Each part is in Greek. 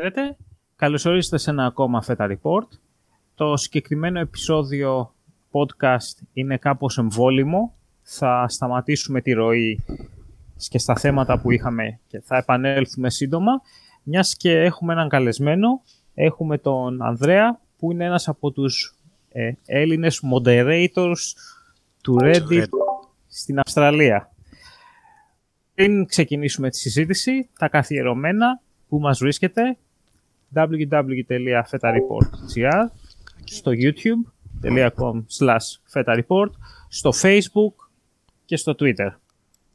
Χαίρετε. Καλώς ορίσατε σε ένα ακόμα Feta Report. Το συγκεκριμένο επεισόδιο podcast είναι κάπως εμβόλυμο. Θα σταματήσουμε τη ροή και στα θέματα που είχαμε και θα επανέλθουμε σύντομα. Μιας και έχουμε έναν καλεσμένο, έχουμε τον Ανδρέα που είναι ένας από τους ε, Έλληνες moderators του Reddit στην Αυστραλία. Πριν ξεκινήσουμε τη συζήτηση, τα καθιερωμένα που μας βρίσκεται www.fetareport.gr στο youtube.com slash fetareport στο facebook και στο twitter.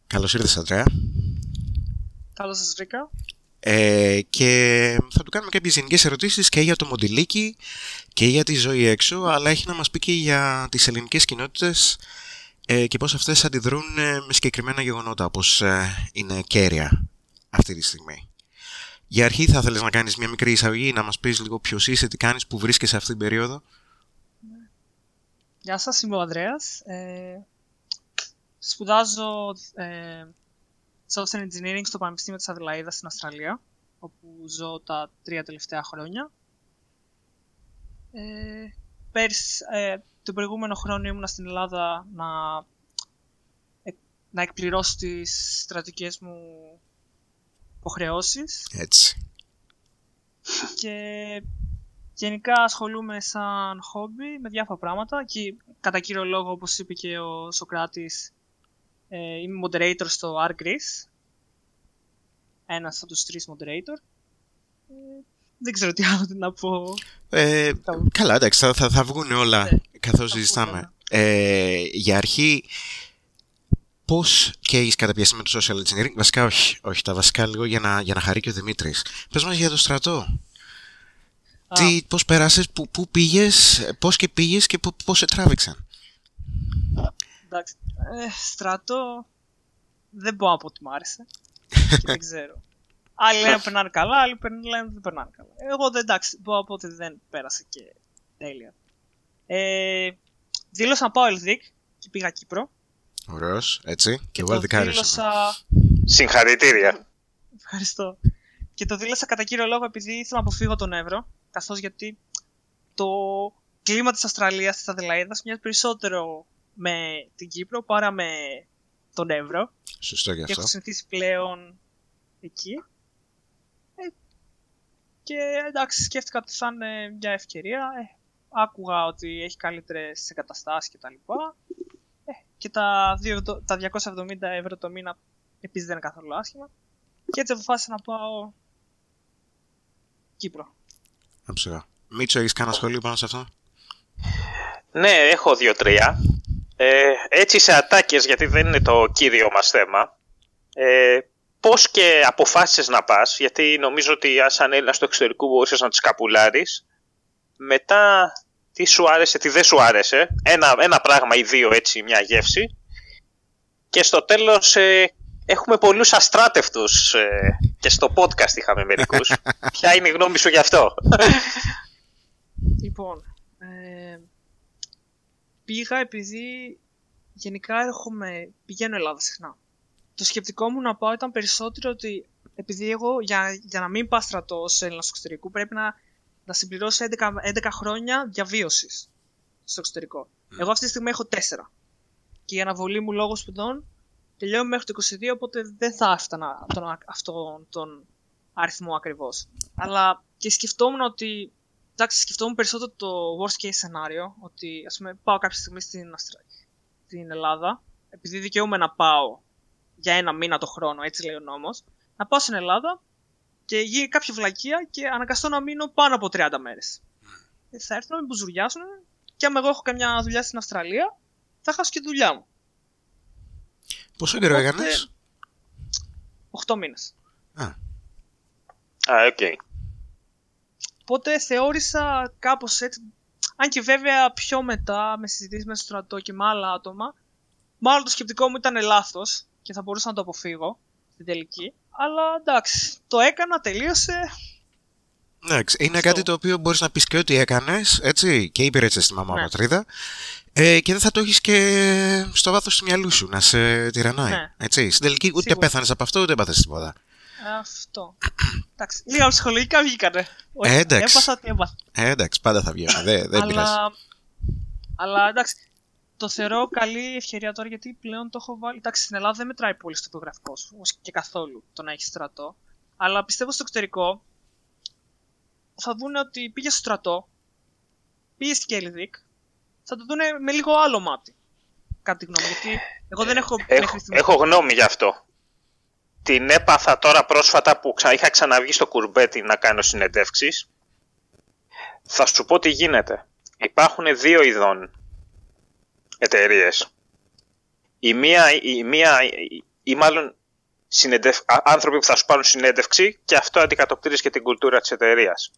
Καλώς ήρθες Αντρέα. Καλώς σας βρήκα. Ε, και θα του κάνουμε κάποιες γενικές ερωτήσεις και για το μοντιλίκι και για τη ζωή έξω αλλά έχει να μας πει και για τις ελληνικές κοινότητες ε, και πώς αυτές αντιδρούν ε, με συγκεκριμένα γεγονότα όπως ε, είναι κέρια αυτή τη στιγμή. Για αρχή θα ήθελες να κάνεις μια μικρή εισαγωγή, να μας πεις λίγο ποιος είσαι, τι κάνεις, που βρίσκεσαι αυτή την περίοδο. Γεια σας, είμαι ο Ανδρέας. Ε, σπουδάζω ε, Software Engineering στο Πανεπιστήμιο της Αδελαίδας στην Αυστραλία, όπου ζω τα τρία τελευταία χρόνια. Ε, πέρσι, ε, τον προηγούμενο χρόνο ήμουνα στην Ελλάδα να, ε, να εκπληρώσω τις στρατικές μου υποχρεώσεις. Έτσι. Και γενικά ασχολούμαι σαν χόμπι με διάφορα πράγματα και κατά κύριο λόγο, όπως είπε και ο Σοκράτης, ε, είμαι moderator στο R Greece. Ένας από τους τρεις moderator. Ε, δεν ξέρω τι άλλο να πω. Ε, καλά, εντάξει, θα, θα, θα βγουν όλα Ναι, καθώς θα συζητάμε. βγουν. Ε, για αρχή, πώς καίγεις καταπιαστεί με το social engineering. Βασικά όχι, όχι τα βασικά λίγο για να, για να χαρεί και ο Δημήτρης. Πες μας για το στρατό. Α, Τι, πώς πέρασες, πού, πού πήγες, πώς και πήγες και πού- πώς σε τράβηξαν. εντάξει. Ε, στρατό δεν μπορώ να πω ότι μ' άρεσε. και δεν ξέρω. Άλλοι λένε περνάνε καλά, άλλοι περνάνε- λένε δεν περνάνε καλά. Εγώ δεν εντάξει, μπορώ να πω ότι δεν πέρασε και τέλεια. Ε, δήλωσα να πάω Ελδίκ και πήγα Κύπρο. Ωραίος, έτσι. Και, Και εγώ το αδικάρισα. δήλωσα Συγχαρητήρια. Ευχαριστώ. Και το δήλωσα κατά κύριο λόγο επειδή ήθελα να αποφύγω τον Εύρο, καθώς γιατί το κλίμα της Αυστραλίας, της Αδελαίδας, μοιάζει περισσότερο με την Κύπρο παρά με τον Εύρο. Σωστό γι' Και αυτό. έχω συνηθίσει πλέον εκεί. Ε, και εντάξει, σκέφτηκα ότι θα είναι μια ευκαιρία. Ε, άκουγα ότι έχει καλύτερες εγκαταστάσεις κτλ. Ε, και τα, δύο- τα 270 ευρώ το μήνα επίσης δεν είναι καθόλου άσχημα. Και έτσι αποφάσισα να πάω Κύπρο. Αψογά. Μίτσο, έχεις κανένα σχόλιο πάνω σε αυτό; Ναι, έχω δύο-τρία. Ε, έτσι σε ατάκες, γιατί δεν είναι το κύριο μας θέμα. Ε, πώς και αποφάσισες να πας, γιατί νομίζω ότι σαν Έλληνας στο εξωτερικό μπορούσες να τις καπουλάρεις. Μετά, τι σου άρεσε, τι δεν σου άρεσε. Ένα, ένα πράγμα ή δύο έτσι, μια γεύση. Και στο τέλος ε, έχουμε πολλούς αστράτευτους ε, και στο podcast είχαμε μερικούς. Ποια είναι η γνώμη σου γι' αυτό; Λοιπόν, ε, πήγα επειδή γενικά έρχομαι, πηγαίνω Ελλάδα συχνά. Το σκεπτικό μου να πάω ήταν περισσότερο ότι επειδή εγώ για, για να μην πάω στρατός ως Έλληνας του εξωτερικού πρέπει να, να συμπληρώσω 11, 11 χρόνια διαβίωσης στο εξωτερικό. Εγώ αυτή τη στιγμή έχω 4. Και η αναβολή μου λόγω σπουδών τελειώνει μέχρι το 22, οπότε δεν θα έφτανα τον, αυτόν τον αριθμό ακριβώς. Αλλά και σκεφτόμουν ότι εντάξει, σκεφτόμουν περισσότερο το worst case σενάριο, ότι ας πούμε πάω κάποια στιγμή στην, Αυστρα... στην Ελλάδα, επειδή δικαιούμαι να πάω για ένα μήνα το χρόνο, έτσι λέει ο νόμος, να πάω στην Ελλάδα και γίνει κάποια βλακεία και αναγκαστώ να μείνω πάνω από 30 μέρες. Ε, θα έρθουν να με μπουζουριάσουν και άμα εγώ έχω καμιά δουλειά στην Αυστραλία, θα χάσω και τη δουλειά μου. Πόσο καιρό Οπότε- έκανες; 8 μήνες. Α, Α, οκ. Οπότε θεώρησα κάπως έτσι. Αν και βέβαια πιο μετά με συζητήσεις μέσα στο στρατό και με άλλα άτομα, μάλλον το σκεπτικό μου ήταν λάθος και θα μπορούσα να το αποφύγω στην τελική. Αλλά εντάξει, το έκανα, τελείωσε. Εντάξει, είναι Αυτό. κάτι το οποίο μπορείς να πεις και ότι έκανες, έτσι, και υπηρέτησες στη μαμά Ναι. πατρίδα ε, και δεν θα το έχεις και στο βάθος του μυαλού σου να σε τυραννάει, Ναι. έτσι. Στην τελική ούτε Σίγουρα. πέθανες από αυτό, ούτε έπαθες τίποτα. Αυτό. Εντάξει, λίγα ψυχολογικά βγήκανε. Όχι, Ε, εντάξει. Έπαθα τι έπαθα. Ε, εντάξει, πάντα θα βγαίνουν. Δεν, δεν πειράζει. αλλά, αλλά εντάξει, το θεωρώ καλή ευκαιρία τώρα γιατί πλέον το έχω βάλει. Εντάξει, στην Ελλάδα δεν μετράει πολύ στο βιογραφικό σου, ως και καθόλου το να έχεις στρατό. Αλλά πιστεύω στο εξωτερικό θα δούνε ότι πήγες στο στρατό, πήγες στην Κέλιδικ, θα το δούνε με λίγο άλλο μάτι. Κάτι γνώμη, γιατί εγώ δεν έχω, Έχω, μέχρι στιγμής- έχω γνώμη γι' αυτό. Την έπαθα τώρα πρόσφατα που ξα- είχα ξαναβγεί στο κουρμπέτι να κάνω συνεντεύξεις. Θα σου πω τι γίνεται. Υπάρχουν δύο ειδών εταιρείες. Η μία, η μία ή μάλλον συνεντευ... α- άνθρωποι που θα σου πάρουν συνέντευξη και αυτό αντικατοπτρίζεις και την κουλτούρα της εταιρείας.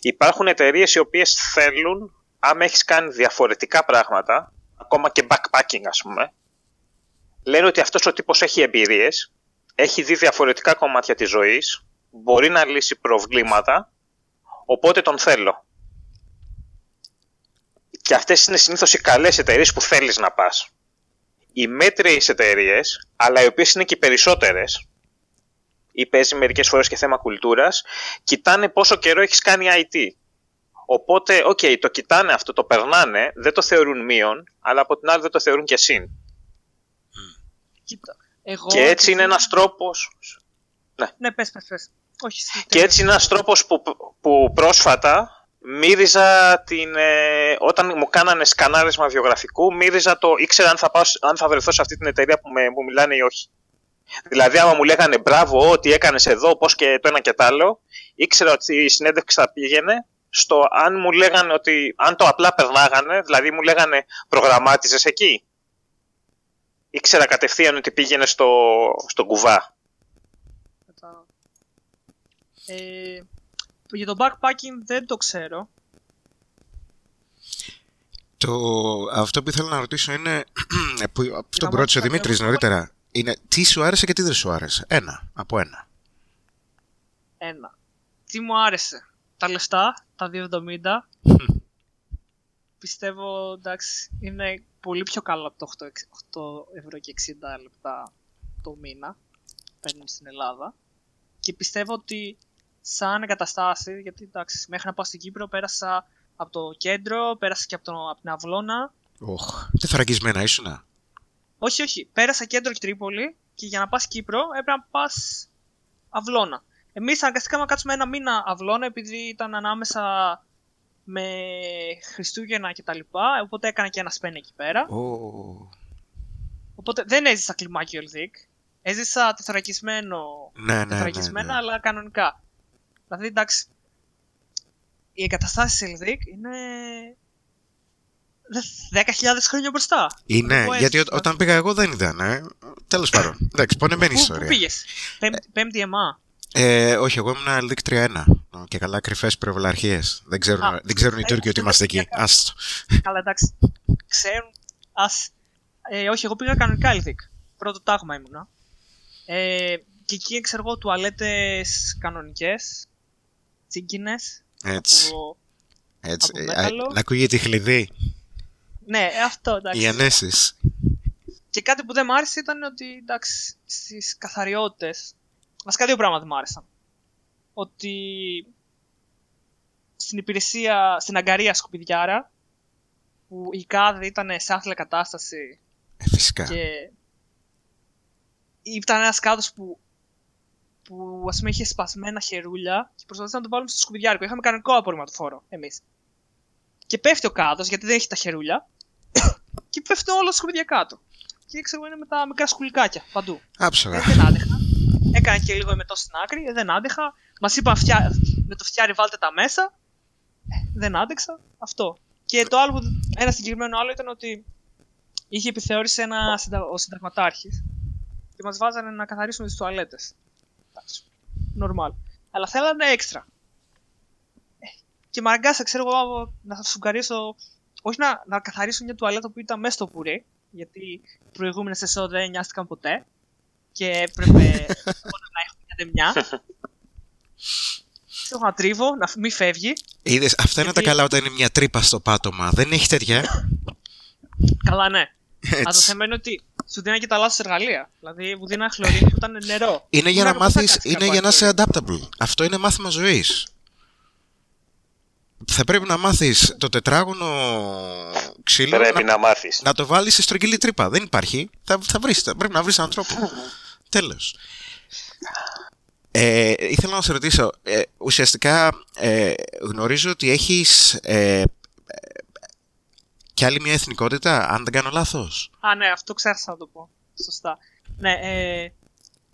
Υπάρχουν εταιρείες οι οποίες θέλουν, άμα έχεις κάνει διαφορετικά πράγματα, ακόμα και backpacking ας πούμε, λένε ότι αυτός ο τύπος έχει εμπειρίες, έχει δει διαφορετικά κομμάτια της ζωής, μπορεί να λύσει προβλήματα, οπότε τον θέλω. Και αυτές είναι συνήθως οι καλές εταιρείες που θέλεις να πας. Οι μέτριες εταιρείες, αλλά οι οποίες είναι και οι περισσότερες, ή παίζει μερικές φορές και θέμα κουλτούρας, κοιτάνε πόσο καιρό έχεις κάνει IT. Οπότε, οκ, το κοιτάνε αυτό, το περνάνε, δεν το θεωρούν μείον, αλλά από την άλλη δεν το θεωρούν και συν. Κοίτα, εγώ Και έτσι είναι επειδή- ένας τρόπος... Ναι, πες, πες, πες. Όχι, εσύ, Και έτσι είναι ένας τρόπος που, που πρόσφατα μύριζα την... ε, όταν μου κάνανε σκανάρισμα βιογραφικού, μύριζα το... ήξερα αν θα, πάω, σ- αν θα βρεθώ σε αυτή την εταιρεία που, με, που μιλάνε ή όχι. Δηλαδή, άμα μου λέγανε μπράβο, ό,τι έκανες εδώ, πώς και το ένα και το άλλο, ήξερα ότι η συνέντευξη θα πήγαινε στο αν μου λέγανε ότι, αν το απλά περνάγανε, δηλαδή μου λέγανε προγραμμάτιζες εκεί. Ήξερα κατευθείαν ότι πήγαινε στο, στον κουβά. Κατάλαβα. Ε, για το backpacking δεν το ξέρω. Το, αυτό που ήθελα να ρωτήσω είναι. που, αυτό Να που ρώτησε ο μας Δημήτρης κάνει- νωρίτερα. Είναι τι σου άρεσε και τι δεν σου άρεσε. Ένα. Από ένα. Ένα. Τι μου άρεσε. Τα λεφτά, τα 2,70. Πιστεύω, εντάξει, είναι πολύ πιο καλό από το 8, 8 ευρώ και 60 λεπτά το μήνα. Παίρνουν στην Ελλάδα. Και πιστεύω ότι σαν εγκαταστάση, γιατί εντάξει, μέχρι να πάω στην Κύπρο πέρασα από το κέντρο, πέρασα και από, το, από την Αυλώνα. Οχ. Τι θωρακισμένα ήσουνα; Όχι, όχι. Πέρασα κέντρο και Τρίπολη και για να πας Κύπρο έπρεπε να πας Αυλώνα. Εμείς αναγκαστήκαμε να κάτσουμε ένα μήνα Αυλώνα επειδή ήταν ανάμεσα με Χριστούγεννα και τα λοιπά, οπότε έκανα και ένα σπέν εκεί πέρα. Ω. Οπότε δεν έζησα κλιμάκιο Ελδίκ. Έζησα τεθωρακισμένο, Ναι, ναι, ναι, τεθωρακισμένα, ναι. αλλά κανονικά. Δηλαδή, εντάξει, οι εγκαταστάσει Ελδίκ είναι 10.000 χρόνια μπροστά. Είναι, Να το πω γιατί έτσι. ό- όταν πήγα εγώ δεν ήταν. Ε. Τέλο πάντων. Εντάξει, πονεμένη Πού, πού ιστορία. πήγες, πέμπτη, πέμπτη ΕΜΑ. Ε, όχι, εγώ ήμουν Ελδίκ 3-1. Ω, Και καλά κρυφέ προβλαρχίε. Δεν, ξέρουν, Α, δεν ξέρουν οι ε, Τούρκοι ότι αυτό είμαστε δεν εκεί. είναι Άστο. Καλά, εντάξει. Ξέρουν. Ας. Ε, όχι, εγώ πήγα κανονικά Ελδίκ. Πρώτο τάγμα ήμουνα. Ε, και εκεί ξέρω εγώ τουαλέτες κανονικές. Τσίγκινες. Έτσι. Από... έτσι. από Ε, μέταλλο. α, να ακούγεται η χλειδί. Ναι, ε, αυτό εντάξει. Οι ανέσεις. Και κάτι που δεν μ' άρεσε ήταν ότι εντάξει, στις καθαριότητες. Βασικά δύο πράγματα μου άρεσαν. Ότι στην υπηρεσία, στην αγκαρία σκουπιδιάρα, που η κάδη ήταν σε άθλια κατάσταση Ε, φυσικά. Και ήταν ένας κάδος που, που ας πούμε είχε σπασμένα χερούλια και προσπαθήσαμε να το βάλουμε στο σκουπιδιάρικο. Είχαμε κανονικό απορριμματοφόρο εμείς. Και πέφτει ο κάδος γιατί δεν έχει τα χερούλια και πέφτει όλο το σκουπιδιά κάτω. Και ξέρω εγώ είναι με τα μικρά σκουλικάκια παντού. Ε, Άψογα. δεν άντεχα. Έκανα και λίγο εμετό στην άκρη, ε, δεν άντεχα. Μας είπαν φτιά... με το φτιάρι βάλτε τα μέσα. Ε, δεν άντεξα. Αυτό. Και το άλλο, που- ένα συγκεκριμένο άλλο ήταν ότι είχε επιθεώρηση ένα συντα... ο συνταγματάρχης και μας βάζανε να καθαρίσουμε τις τουαλέτες. Νορμάλ. Αλλά θέλανε έξτρα. Ε, Και με αναγκάσα, ξέρω εγώ, να σουγκαρίσω. Όχι να, να καθαρίσω μια τουαλέτα που ήταν μέσα στο πουρί, γιατί οι προηγούμενες ΕΣΟ δεν νοιάστηκαν ποτέ. Και έπρεπε όταν να έχω μια δεμιά. Ξέρω να τρίβω, να μην φεύγει. Είδες, αυτά είναι τα Γιατί- καλά όταν είναι μια τρύπα στο πάτωμα. Δεν έχει τέτοια. Καλά, ναι. Αλλά το Έτσι. θέμα είναι ότι Σου δίνανε και τα λάθο εργαλεία. Δηλαδή, μου δίνανε χλωρίνη που ήταν νερό. Είναι για να Μου λέγανε, «Πώς θα μάθεις, κάτσεις είναι κάπου για να άλλο;» είσαι adaptable. Αυτό είναι μάθημα ζωής. Θα πρέπει να μάθεις το τετράγωνο ξύλο Πρέπει να, να μάθεις. να το βάλεις σε στρογγυλή τρύπα. Δεν υπάρχει. Θα, θα βρεις, θα πρέπει να βρεις έναν τρόπο. Τέλος. Ε, ήθελα να σε ρωτήσω, ε, ουσιαστικά ε, γνωρίζω ότι έχεις ε, ε, και άλλη μια εθνικότητα, αν δεν κάνω λάθος. Α, ναι, αυτό ξέχασα να το πω. Σωστά. Ναι, ε,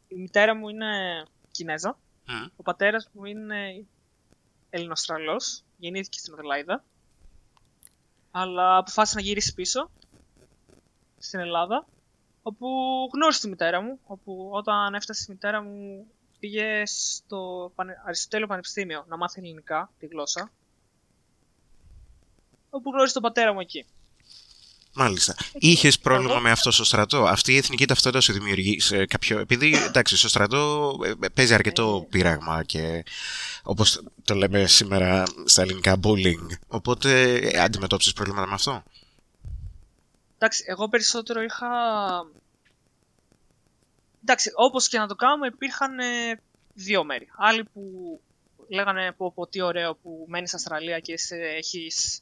η μητέρα μου είναι Κινέζα. Μμ. Ο πατέρας μου είναι Ελληνοστραλός. Γεννήθηκε στην Αδελάιδα. Αλλά αποφάσισε να γυρίσει πίσω στην Ελλάδα. Όπου γνώρισε τη μητέρα μου. Όπου όταν έφτασε η μητέρα μου πήγε στο Πανε- Αριστοτέλειο Πανεπιστήμιο να μάθει ελληνικά, τη γλώσσα. Όπου γνώρισε τον πατέρα μου εκεί. Μάλιστα. Είχες πρόβλημα Εγώ- με αυτό στο στρατό; Αυτή η εθνική ταυτότητα σου δημιουργεί σε κάποιο. Επειδή εντάξει, στο στρατό ε, παίζει αρκετό Ε. πείραγμα και όπως το λέμε σήμερα στα ελληνικά bullying. Οπότε ε, αντιμετώπισες προβλήματα με αυτό; Εντάξει, εγώ περισσότερο είχα. Εντάξει, όπως και να το κάνουμε, υπήρχαν ε, δύο μέρη. Άλλοι που λέγανε πω, πω τι ωραίο που μένεις στην Αυστραλία και είσαι, έχεις,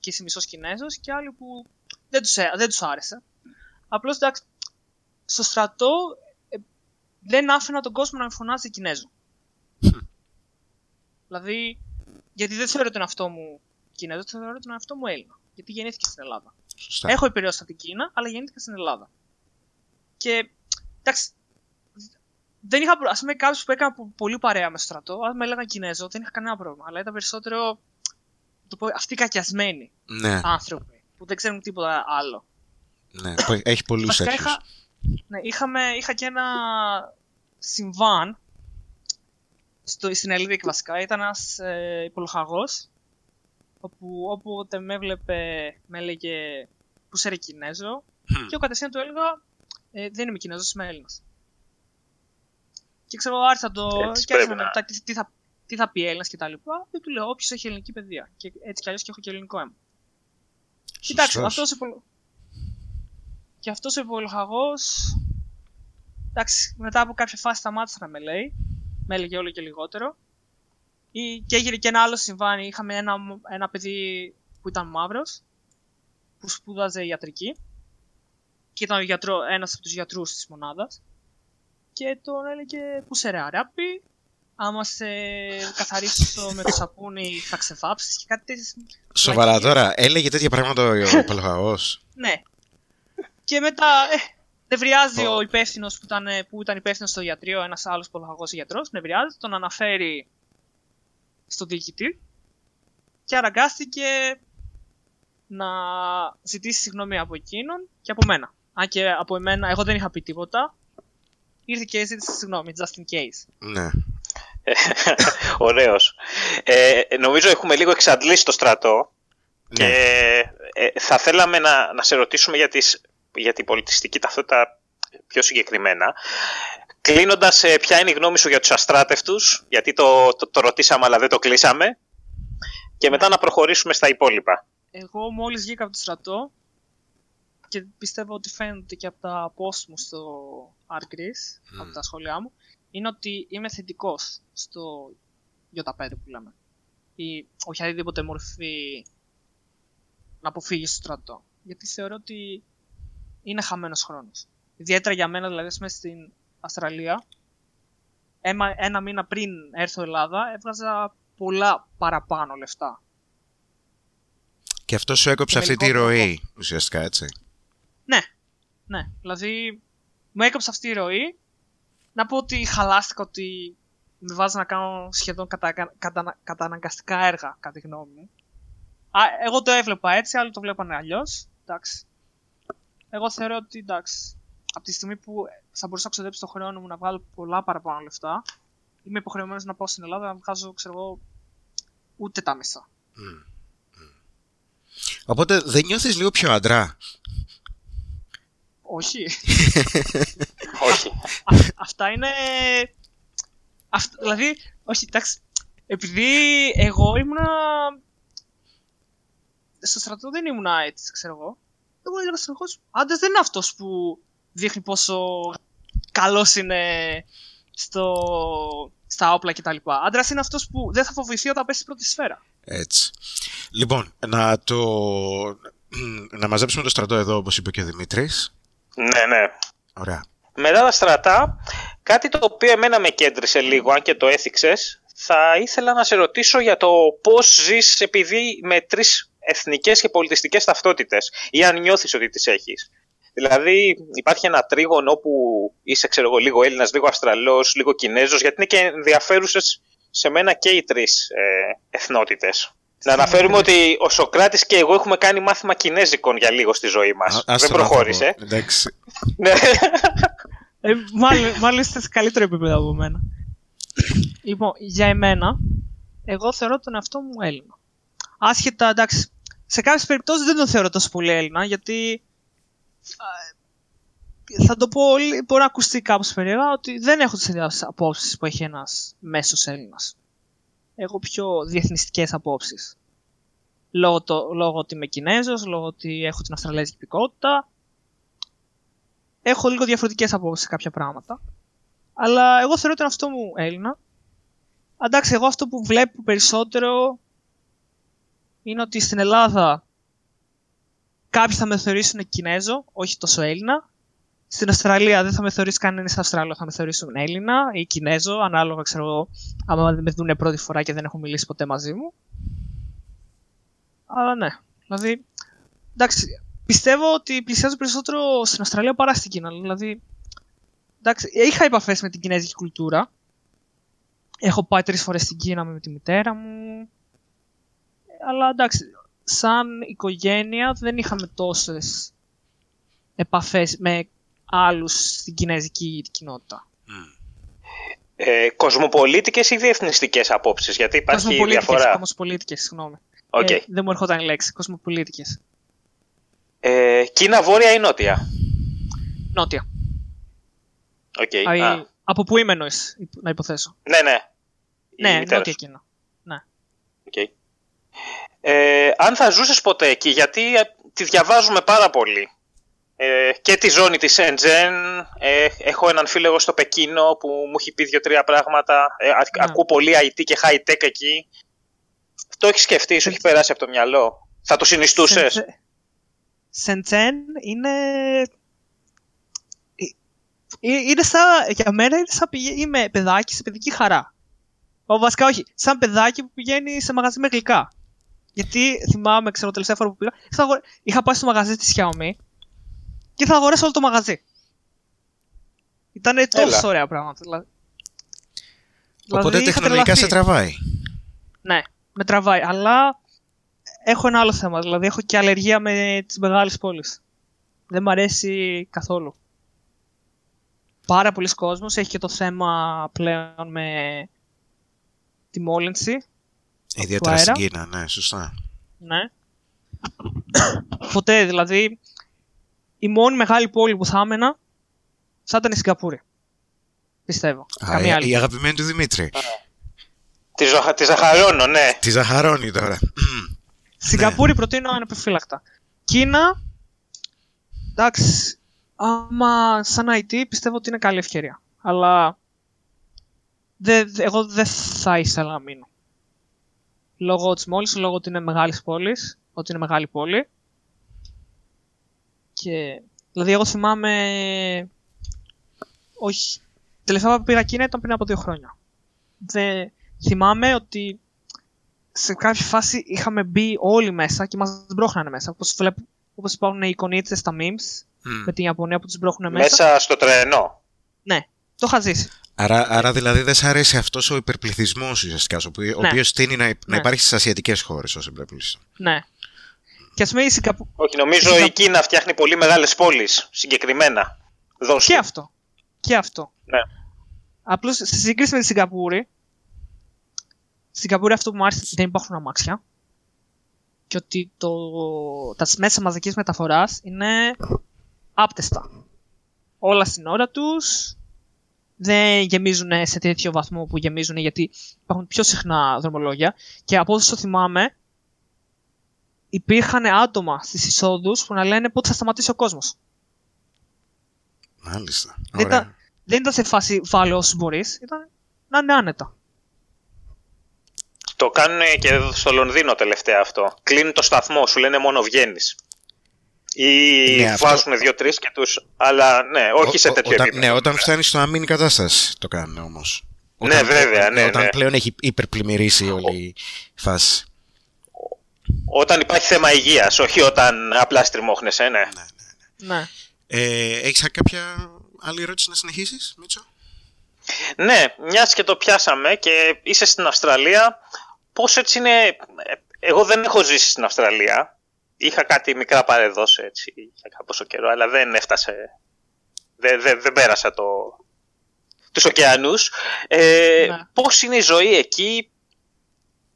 και είσαι μισός Κινέζος και άλλοι που δεν τους, ε- δεν τους άρεσε. Απλώς εντάξει, στο στρατό ε, δεν άφηνα τον κόσμο να με φωνάζει Κινέζο. δηλαδή, γιατί δεν θεωρώ τον εαυτό μου Κινέζο, θεωρώ τον εαυτό μου Έλληνα. Γιατί γεννήθηκε στην Ελλάδα. Σωστά. Έχω επηρεώσει από την Κίνα, αλλά γεννήθηκα στην Ελλάδα. Και εντάξει, δεν είχα πρόβλημα. Α πούμε, κάποιου που έκανα πο- πολύ παρέα με στο στρατό, αν με έλεγαν Κινέζο, δεν είχα κανένα πρόβλημα. Αλλά ήταν περισσότερο το πω, αυτοί οι κακιασμένοι Ναι, άνθρωποι που δεν ξέρουν τίποτα άλλο. ναι. που Έχει πολλούς Βασικά τέτοιου. είχα, ναι, είχαμε, είχα και ένα συμβάν στο, στην Ελβίκ βασικά. Ήταν ένας ε, υπολογαγός όπου όποτε με έβλεπε με έλεγε που είσαι ρε Κινέζο Μμ. και εγώ κατευθείαν του έλεγα ε, δεν είμαι Κινέζος, είμαι Έλληνας. Και ξέρω, άρχισα το. Έτσι και άρχισα πρέπει να να- ρωτάω τι, τι, θα, τι θα πει Έλληνας και τα λοιπά. Και του λέω: Όποιος έχει ελληνική παιδεία. Και έτσι κι αλλιώς και έχω και ελληνικό αίμα. Κοιτάξτε, Σωστός. αυτό ο υπολο... Και αυτό ο υπολογαγό. Εντάξει, μετά από κάποια φάση σταμάτησε να με λέει. Με έλεγε όλο και λιγότερο. Ή, και έγινε και ένα άλλο συμβάν. Είχαμε ένα, ένα παιδί που ήταν μαύρος, που σπούδαζε ιατρική. Και ήταν ο γιατρό, ένας από τους γιατρούς της μονάδας. Και τον έλεγε «Πού σε ρε αράπη, άμα σε καθαρίσω με το σαπούνι θα ξεβάψεις» και κάτι τέτοιες Σοβαρά βλακίες. τώρα, έλεγε τέτοια πράγματα ο υπολογαγό. Ναι. Και μετά ε, νευριάζει Πω. ο υπεύθυνος που ήταν, που ήταν υπεύθυνος στο ιατρείο, ένας άλλος πολαγωγό γιατρός, νευριάζει, τον αναφέρει στον διοικητή και αναγκάστηκε να ζητήσει συγγνώμη από εκείνον και από μένα. Αν και από εμένα, εγώ δεν είχα πει τίποτα. Ήρθε και ζήτησε συγγνώμη, just in case. Ναι. Ωραίος. Ε, νομίζω έχουμε λίγο εξαντλήσει το στρατό και ναι. ε, θα θέλαμε να, να σε ρωτήσουμε για, τις, για την πολιτιστική ταυτότητα πιο συγκεκριμένα. Κλείνοντας, ποια είναι η γνώμη σου για τους αστράτευτους, γιατί το, το, το ρωτήσαμε αλλά δεν το κλείσαμε. Και μετά να προχωρήσουμε στα υπόλοιπα. Εγώ μόλις βγήκα από το στρατό και πιστεύω ότι φαίνεται και από τα post μου στο Art Greece, από τα σχόλιά μου, είναι ότι είμαι θετικός στο Ι5 που λέμε. Ή οποιαδήποτε μορφή να αποφύγεις στο στρατό. Γιατί θεωρώ ότι είναι χαμένος χρόνος. Ιδιαίτερα για μένα, δηλαδή, μέσα στην Αυστραλία, έμα- ένα μήνα πριν έρθω Ελλάδα, έβγαζα πολλά παραπάνω λεφτά. Και αυτό σου έκοψε Και αυτή τη λιγότερο ροή, ουσιαστικά έτσι. Ναι, ναι. Δηλαδή, μου έκοψε αυτή η ροή. Να πω ότι χαλάστηκα ότι με βάζει να κάνω σχεδόν κατα, κατα, καταναγκαστικά έργα, κατά τη γνώμη μου. Α, εγώ το έβλεπα έτσι, άλλοι το βλέπανε αλλιώς. Εντάξει. Εγώ θεωρώ ότι εντάξει. Από τη στιγμή που θα μπορούσα να ξοδέψω το χρόνο μου να βγάλω πολλά παραπάνω λεφτά, είμαι υποχρεωμένος να πάω στην Ελλάδα να βγάζω, ξέρω εγώ, ούτε τα μισά. Οπότε δεν νιώθεις λίγο πιο αντρά; Όχι. Όχι. Α- αυτά είναι. Αυ- δηλαδή, όχι, εντάξει. Επειδή εγώ ήμουνα. Στο στρατό δεν ήμουνα έτσι, ξέρω εγώ. εγώ έλεγα συνεχώ, άντρα δεν είναι αυτός που δείχνει πόσο καλός είναι στο, στα όπλα κτλ. Άντρας είναι αυτός που δεν θα φοβηθεί όταν πέσει στην πρώτη σφαίρα. Έτσι. Λοιπόν, να το. Να μαζέψουμε το στρατό εδώ, όπως είπε και ο Δημήτρης. Ναι, ναι. Ωραία. Μετά τα στρατά, κάτι το οποίο εμένα με κέντρισε λίγο, αν και το έθιξες, θα ήθελα να σε ρωτήσω για το πώς ζεις επειδή με τρεις εθνικές και πολιτιστικές ταυτότητες ή αν νιώθεις ότι τις έχεις. Δηλαδή υπάρχει ένα τρίγωνο όπου είσαι ξέρω εγώ λίγο Έλληνας, λίγο Αυστραλός, λίγο Κινέζος γιατί είναι και ενδιαφέρουσες σε μένα και οι τρεις ε, εθνότητες. Να αναφέρουμε ότι ο Σοκράτης και εγώ έχουμε κάνει μάθημα Κινέζικων για λίγο στη ζωή μας. Α- άστο Δεν να το προχώρησε. πω. Εντάξει. Ναι. Ε, μάλλον, μάλλον είστε σε καλύτερο επίπεδο από μένα. λοιπόν, για εμένα, εγώ θεωρώ τον εαυτό μου Έλληνα. Άσχετα, εντάξει, σε κάποιες περιπτώσεις δεν τον θεωρώ τόσο πολύ Έλληνα, γιατί. α, θα το πω, λι- μπορεί να ακουστεί κάπως περίεργα, ότι δεν έχω τις ίδιες απόψεις που έχει ένας μέσος Έλληνας. Έχω πιο διεθνιστικές απόψεις. Λόγω, το, λόγω ότι είμαι Κινέζος, λόγω ότι έχω την Αυστραλέζικη υπηκότητα, έχω λίγο διαφορετικές απόψεις σε κάποια πράγματα. Αλλά εγώ θεωρώ τον αυτό μου Έλληνα. Εντάξει, εγώ αυτό που βλέπω περισσότερο είναι ότι στην Ελλάδα κάποιοι θα με θεωρήσουν Κινέζο, όχι τόσο Έλληνα. Στην Αυστραλία δεν θα με θεωρήσει κανένας Αυστράλο, θα με θεωρήσουν Έλληνα ή Κινέζο, ανάλογα ξέρω εγώ, άμα με δουν πρώτη φορά και δεν έχω μιλήσει ποτέ μαζί μου. Αλλά ναι, δηλαδή, εντάξει, πιστεύω ότι πλησιάζω περισσότερο στην Αυστραλία παρά στην Κίνα. Δηλαδή, εντάξει, είχα επαφές με την κινέζικη κουλτούρα. Έχω πάει τρεις φορές στην Κίνα με τη μητέρα μου. Αλλά εντάξει, σαν οικογένεια δεν είχαμε τόσες επαφές με άλλους στην κινέζικη κοινότητα. Ε, κοσμοπολίτικες ή διεθνιστικές απόψεις, γιατί υπάρχει Κοσμοπολίτικες, διαφορά. κοσμοπολίτικες, συγγνώμη. Οκ. Ε, δεν μου ερχόταν η λέξη. Κοσμοπολίτικες. Ε, Κίνα βόρεια ή νότια; Νότια. Οκ. Α, Α, από πού είμαι εννοείς, υπ- να υποθέσω; ναι, ναι. Η ναι, μητέρας νότια σου. Κίνα. Ναι. Οκ. Ε, αν θα ζούσες ποτέ εκεί, γιατί ε, τη διαβάζουμε πάρα πολύ. Ε, και τη ζώνη της Σεντζέν, ε, έχω έναν φίλο εγώ στο Πεκίνο που μου έχει πει δύο-τρία πράγματα. Ε, α- Ναι. Ακούω πολύ IT και high tech εκεί. Το έχεις σκεφτεί, σου έχει περάσει από το μυαλό. Θα το συνιστούσες; Σεντζέ- Σεντζέν είναι... Ε, ε, Είναι σαν, για μένα είναι σαν πηγα... είμαι παιδάκι σε παιδική χαρά. Ο, βασικά όχι, σαν παιδάκι που πηγαίνει σε μαγαζί με γλυκά. Γιατί θυμάμαι, ξέρω, τελευταία φορά που πήγα, είχα, αγορ- είχα πάει στο μαγαζί της Xiaomi και θα αγοράσω όλο το μαγαζί. Ήταν τόσο ωραία πράγματα. Δηλαδή. Οπότε Δηλαδή, είχα τεχνολογικά σε τρελαθεί. τραβάει. Ναι, με τραβάει. Αλλά έχω ένα άλλο θέμα. Δηλαδή, έχω και αλλεργία με τις μεγάλες πόλεις. Δεν μ' αρέσει καθόλου. Πάρα πολλοί κόσμος. Έχει και το θέμα πλέον με τη μόλυνση. Ιδιαίτερα στην αέρα. Κίνα, ναι, σωστά. Ναι. Ποτέ, δηλαδή, η μόνη μεγάλη πόλη που θα έμενα θα ήταν η Σιγκαπούρη. Πιστεύω. Α, Καμία η, άλλη. η αγαπημένη του Δημήτρη. Τη, ζαχα... τη ζαχαρώνω, ναι. Τη ζαχαρώνει τώρα. Σιγκαπούρη προτείνω ανεπιφύλακτα. Κίνα, εντάξει, άμα σαν IT πιστεύω ότι είναι καλή ευκαιρία. Αλλά δε, δε- εγώ δεν θα ήθελα να μείνω. Λόγω της μόλις, λόγω ότι είναι μεγάλης πόλης, ότι είναι μεγάλη πόλη. Και, δηλαδή εγώ θυμάμαι, όχι, τελευταία φορά που πήγα Κίνα ήταν πριν από δύο χρόνια. Δε, θυμάμαι ότι σε κάποια φάση είχαμε μπει όλοι μέσα και μας μπρόχνανε μέσα. Όπως, βλέπω, όπως υπάρχουν οι εικονίτσες στα memes Μμ. με την Ιαπωνία που τους μπρόχνουν μέσα. Μέσα στο τρένο. Ναι, το είχα ζήσει. Άρα, άρα δηλαδή δεν σ' αρέσει αυτός ο υπερπληθυσμός ουσιαστικά, ο οποίο- ο Ναι. οποίος τείνει να, να Ναι. υπάρχει στις ασιατικές χώρες ως υπερπληθυσμό. Ναι. Και ας πούμε η Σιγκαπου... Όχι, νομίζω Σιγα- η Κίνα φτιάχνει πολύ μεγάλες πόλεις, συγκεκριμένα. Δώστε. Και αυτό. Και αυτό. Ναι. Απλώς σε σύγκριση με τη Σιγκαπούρη, στη Σιγκαπούρη αυτό που μου άρεσε δεν υπάρχουν αμάξια και ότι το, τα μέσα μαζικής μεταφοράς είναι άπτεστα. Όλα στην ώρα τους, δεν γεμίζουν σε τέτοιο βαθμό που γεμίζουν γιατί υπάρχουν πιο συχνά δρομολόγια και από όσο θυμάμαι υπήρχαν άτομα στις εισόδους που να λένε πότε θα σταματήσει ο κόσμος. Μάλιστα. Δεν Ωραία. ήταν, δεν ήταν σε φάση βάλε όσους μπορείς, ήταν να είναι άνετα. Το κάνουν και στο Λονδίνο τελευταία αυτό. Κλείνει το σταθμό, σου λένε μόνο βγαίνεις. Ή Ναι, αυτό- βάζουν δύο-τρεις και του. Αλλά ναι, όχι σε Ο- τέτοιο όταν, επίπεδο. Ναι, όταν φτάνει στο αμήνη κατάσταση το κάνουν όμως. Ναι, βέβαια, ναι, Όταν ναι. πλέον έχει υπερπλημμυρίσει όλη η φάση. Όταν υπάρχει θέμα υγείας, όχι όταν απλά στριμώχνεσαι, ναι. Ναι. Ε, έχεις κάποια άλλη ερώτηση να συνεχίσεις, Μίτσο; Ναι, μιας και το πιάσαμε και είσαι στην Αυστραλία, πώς έτσι είναι. ε, Εγώ δεν έχω ζήσει στην Αυστραλία. Είχα κάτι μικρά πάρε δώσε έτσι για κάποιο καιρό, αλλά δεν έφτασε. Δεν, δεν, δεν πέρασα το, τους ωκεανούς. Ε, Ναι. Πώς είναι η ζωή εκεί,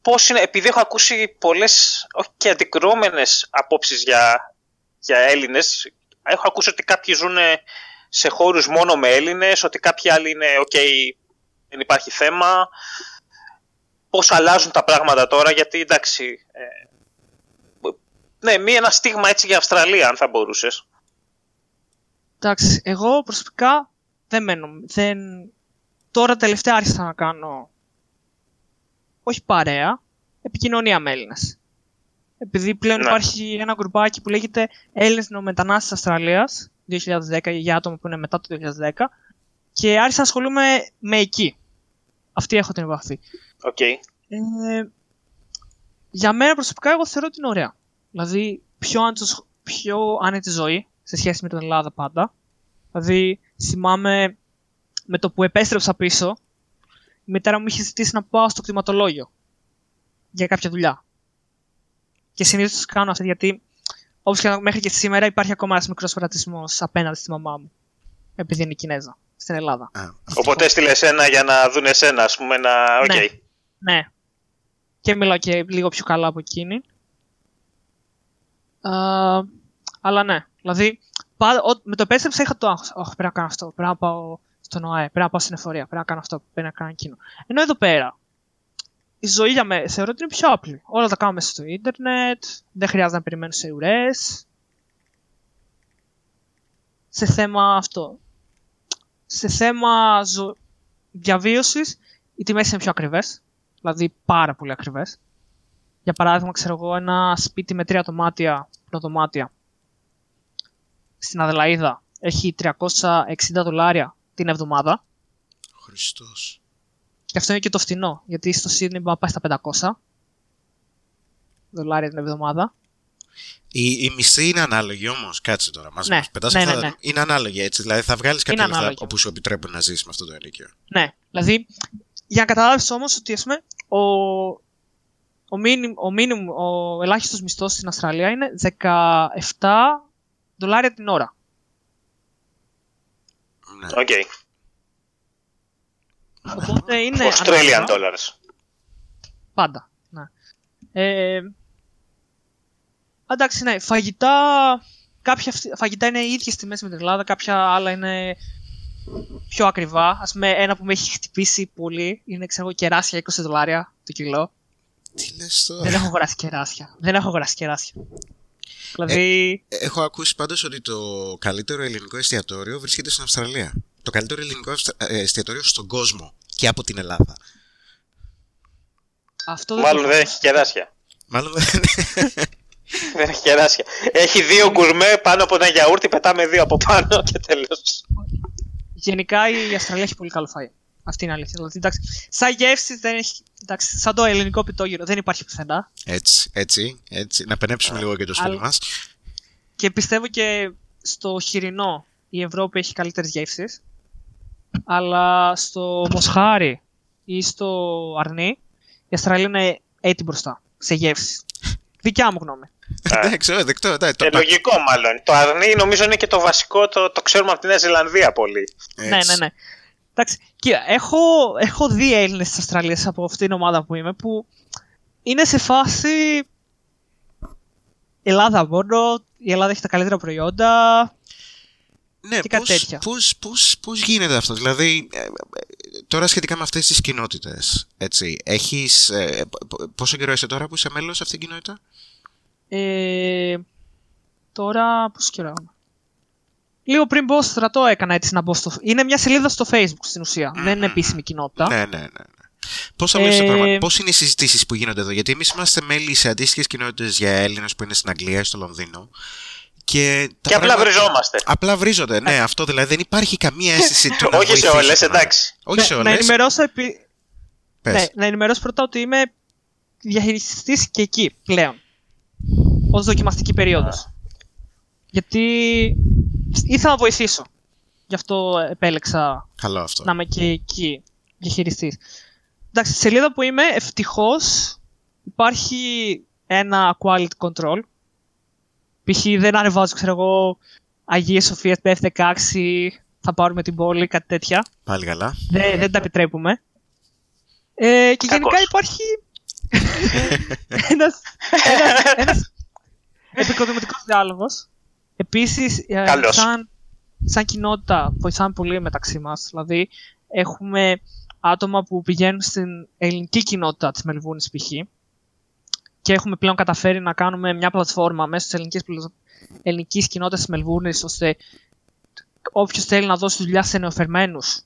πώς είναι, επειδή έχω ακούσει πολλές, όχι και αντικρουόμενες απόψεις για, για Έλληνες, έχω ακούσει ότι κάποιοι ζουν σε χώρους μόνο με Έλληνες, ότι κάποιοι άλλοι είναι οκ, δεν υπάρχει θέμα. Πώς αλλάζουν τα πράγματα τώρα, γιατί εντάξει, ε, ναι, μία ένα στίγμα έτσι για Αυστραλία, αν θα μπορούσες. Εντάξει, εγώ προσωπικά δεν μένω. Δεν... Τώρα τελευταία άρχισα να κάνω όχι παρέα, επικοινωνία με Έλληνες. Επειδή πλέον Ναι. υπάρχει ένα γκρουπάκι που λέγεται Έλληνες Νεομετανάστες της Αυστραλίας 2010 για άτομα που είναι μετά το 2010 και άρχισα να ασχολούμαι με εκεί. Αυτή έχω την επαφή. Οκ. Ε, για μένα προσωπικά εγώ θεωρώ ότι είναι ωραία. Δηλαδή πιο, άνετος, πιο άνετη ζωή σε σχέση με την Ελλάδα πάντα. Δηλαδή θυμάμαι με το που επέστρεψα πίσω η μητέρα μου είχε ζητήσει να πάω στο κτηματολόγιο για κάποια δουλειά. Και συνήθως το κάνω αυτό γιατί όπως και να- μέχρι και σήμερα υπάρχει ακόμα ένας μικρός φανατισμός απέναντι στη μαμά μου. Επειδή είναι Κινέζα στην Ελλάδα. Α, αυτό. Οπότε έστειλε ένα για να δουν εσένα, ας πούμε, να... Οκ. Ναι. Ναι. Και μιλάω και λίγο πιο καλά από εκείνη. Α, αλλά ναι. Δηλαδή, πάντα, ο- με το επέστρεψα είχα το άγχος. Όχι, πρέπει να κάνω αυτό. Πρέπει να πάω στον ΟΑΕΔ. Πρέπει να πάω στην εφορία. Πρέπει να κάνω αυτό. Πρέπει να κάνω εκείνο. Ενώ εδώ πέρα, η ζωή για μένα θεωρώ ότι είναι πιο απλή. Όλα τα κάνουμε στο ίντερνετ. Δεν χρειάζεται να περιμένω σε ουρές. Σε θέμα αυτό. Σε θέμα ζω... διαβίωσης, οι τιμές είναι πιο ακριβές. Δηλαδή πάρα πολύ ακριβές. Για παράδειγμα, ξέρω εγώ, ένα σπίτι με τρία δωμάτια, δωμάτια στην Αδελαίδα έχει 360 δολάρια την εβδομάδα. Χριστός. Και αυτό είναι και το φθηνό, γιατί στο Sydney μπορεί να πάει στα 500 δολάρια την εβδομάδα. Οι, οι μισθοί είναι ανάλογη όμως. Κάτσε τώρα. Μας, Ναι, μας πετάς ναι, αυτά. ναι, ναι. Είναι ανάλογη έτσι. Δηλαδή θα βγάλεις κάποια λεφτά ανάλογη. όπου σου επιτρέπουν να ζήσεις με αυτό το ενοίκιο. Ναι, δηλαδή, για να καταλάβεις όμως ότι, ας πούμε, ο, ο, minim-, ο, minim-, ο ελάχιστος μισθός στην Αυστραλία είναι 17 δολάρια την ώρα. Ναι. Οκ. Οπότε είναι... Australian ανάλογα. dollars. Πάντα. Ναι. Ε, εντάξει, ναι. Φαγητά. Κάποια φ- φαγητά είναι οι ίδιες τιμές με την Ελλάδα, κάποια άλλα είναι πιο ακριβά. Ας πούμε, ένα που με έχει χτυπήσει πολύ είναι, ξέρω εγώ, κεράσια 20 δολάρια το κιλό. Τι λες τώρα; Δεν έχω αγοράσει κεράσια. Δεν έχω αγοράσει κεράσια. Δηλαδή, Έχω ακούσει πάντως ότι το καλύτερο ελληνικό εστιατόριο βρίσκεται στην Αυστραλία. Το καλύτερο ελληνικό αυστρα- ε, εστιατόριο στον κόσμο και από την Ελλάδα. αυτό δεν Μάλλον το δεν έχω. έχει κεράσια. Μάλλον δεν Δεν έχει κεράσια. Έχει δύο γκουρμέ πάνω από ένα γιαούρτι, πετάμε δύο από πάνω και τέλος. Γενικά η Αυστραλία έχει πολύ καλό φαΐ. Αυτή είναι η αλήθεια. Δηλαδή, εντάξει, σαν γεύση δεν έχει. Εντάξει, σαν το ελληνικό πιτόγυρο δεν υπάρχει πουθενά. Έτσι, έτσι, έτσι. Να πενέψουμε λίγο και το σπίτι αλλά- μας. Και πιστεύω και στο χοιρινό η Ευρώπη έχει καλύτερες γεύσεις. Αλλά στο Μοσχάρι ή στο Αρνί η Αυστραλία είναι έτη μπροστά σε γεύσεις. Δικιά μου γνώμη. Δεν ξέρω, δεκτό. εντάξει, το Ε, πα- λογικό μάλλον. Το αρνί νομίζω είναι και το βασικό, το, το ξέρουμε από τη Νέα Ζηλανδία πολύ. έτσι. Ναι, ναι, ναι. Εντάξει, κοίτα, έχω, έχω δει Έλληνες της Αυστραλίας από αυτήν την ομάδα που είμαι που είναι σε φάση Ελλάδα μόνο, η Ελλάδα έχει τα καλύτερα προϊόντα. Ναι, και κάτι πώς, τέτοια. πώς, πώς, πώς γίνεται αυτό, δηλαδή ε, ε, τώρα σχετικά με αυτές τις κοινότητες, έτσι, έχεις, ε, π- π- πόσο καιρό είσαι τώρα που είσαι μέλος σε αυτήν την κοινότητα; Ε, τώρα, πώς καιρό έχουμε. Λίγο πριν μπω στο στρατό έκανα έτσι να μπω στο... Είναι μια σελίδα στο facebook στην ουσία. Δεν είναι επίσημη κοινότητα. Ναι, ναι, ναι. ναι. Πώς, ε... πώς είναι οι συζητήσεις που γίνονται εδώ, γιατί εμείς είμαστε μέλη σε αντίστοιχες κοινότητες για Έλληνες που είναι στην Αγγλία, στο Λονδίνο. Και, και απλά βριζόμαστε. Απλά βρίζονται, ναι, αυτό δηλαδή δεν υπάρχει καμία αίσθηση του να Όχι σε όλες, εντάξει. Όχι σε όλες. Να ενημερώσω, επί... ναι, να ενημερώσω πρώτα ότι είμαι διαχειριστής και εκεί πλέον. Ω δοκιμαστική περίοδος. Γιατί ήθελα να βοηθήσω. Γι' αυτό επέλεξα Καλό αυτό. να είμαι και εκεί διαχειριστής. Εντάξει, στη σελίδα που είμαι, ευτυχώς υπάρχει ένα quality control. Π.χ. δεν ανεβάζω, ξέρω εγώ, Αγία Σοφίας PF16, θα πάρουμε την πόλη, κάτι τέτοια. Πάλι καλά. Δεν, δεν τα επιτρέπουμε. Ε, και γενικά υπάρχει ένας, ένας, ένας επικοδομητικός διάλογος. Επίσης, ε, σαν, σαν κοινότητα βοηθάμε πολύ μεταξύ μας. Δηλαδή, έχουμε άτομα που πηγαίνουν στην ελληνική κοινότητα της Μελβούνης π.χ. και έχουμε πλέον καταφέρει να κάνουμε μια πλατφόρμα μέσω της ελληνικής, ελληνικής κοινότητας της Μελβούνης ώστε όποιος θέλει να δώσει δουλειά σε νεοφερμένους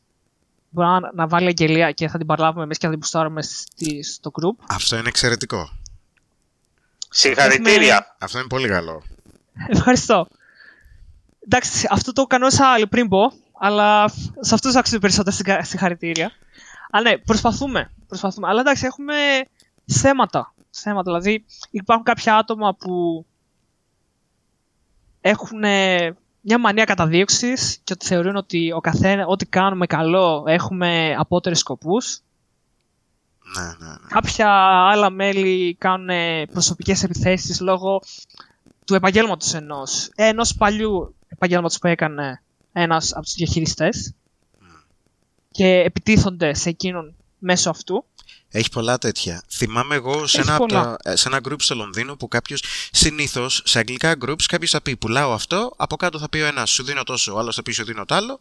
μπορεί να, να βάλει αγγελία και θα την παρλάβουμε εμείς και θα την πουστάρουμε στο group. Αυτό είναι εξαιρετικό. Συγχαρητήρια. Αυτό είναι πολύ καλό. Ευχαριστώ. Εντάξει, αυτό το κανόσα άλλο πριν πω, αλλά σε αυτούς άξιζε περισσότερα συγχαρητήρια. Αλλά ναι, προσπαθούμε. προσπαθούμε. Αλλά εντάξει, έχουμε θέματα. θέματα. Δηλαδή, υπάρχουν κάποια άτομα που έχουν μια μανία καταδίωξης και ότι θεωρούν ότι ο καθένα, ό,τι κάνουμε καλό έχουμε απότερες σκοπούς. Ναι, ναι, ναι. Κάποια άλλα μέλη κάνουν προσωπικές επιθέσεις λόγω του επαγγέλματος ενός, ενός παλιού επαγγέλματος που έκανε ένας από τους διαχειριστές και επιτίθονται σε εκείνον μέσω αυτού. Έχει πολλά τέτοια. Θυμάμαι εγώ σε ένα, τα, σε ένα group στο Λονδίνο που κάποιος συνήθως σε αγγλικά groups κάποιος θα πει Πουλάω αυτό, από κάτω θα πει ο ένας Σου δίνω τόσο, ο άλλος θα πει Σου δίνω το άλλο.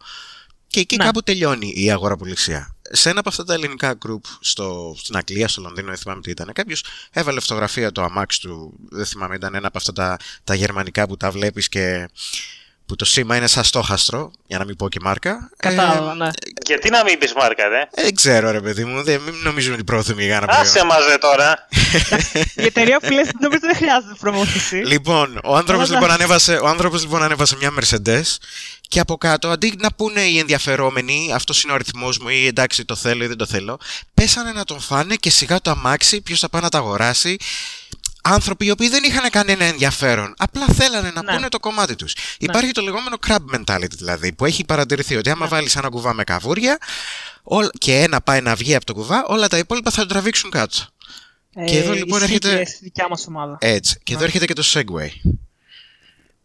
Και εκεί ναι. κάπου τελειώνει η αγοραπολισία. Σε ένα από αυτά τα ελληνικά group στο, στην Αγγλία, στο Λονδίνο, δεν θυμάμαι τι ήταν, κάποιος έβαλε φωτογραφία το αμάξι του. Δεν θυμάμαι, ήταν ένα από αυτά τα, τα γερμανικά που τα βλέπεις και που το σήμα είναι σαν στόχαστρο, για να μην πω και μάρκα. Κατάλαβα, ε, ναι. Γιατί να μην πεις μάρκα, δε; Ε, δεν ξέρω, ρε παιδί μου, δεν νομίζω ότι πρόθυμη για να πει. Άσε μαζε τώρα. Η εταιρεία που λες νομίζω δεν χρειάζεται προμήθηση. Λοιπόν, ο άνθρωπος λοιπόν, ανέβασε, ο άνθρωπος, λοιπόν ανέβασε μια Mercedes και από κάτω, αντί να πούνε οι ενδιαφερόμενοι, αυτός είναι ο αριθμός μου ή εντάξει το θέλω ή δεν το θέλω, πέσανε να τον φάνε και σιγά το αμάξι, ποιος θα πάει να τα αγοράσει άνθρωποι οι οποίοι δεν είχαν κανένα ενδιαφέρον. Απλά θέλανε να ναι. πούνε το κομμάτι τους. Ναι. Υπάρχει το λεγόμενο crab mentality δηλαδή, που έχει παρατηρηθεί ότι άμα ναι. βάλεις ένα κουβά με καβούρια και ένα πάει να βγει από το κουβά, όλα τα υπόλοιπα θα το τραβήξουν κάτω. Ε, και εδώ λοιπόν έρχεται. Και δικιά μας ομάδα. Έτσι. Και εδώ ναι. έρχεται και το segue.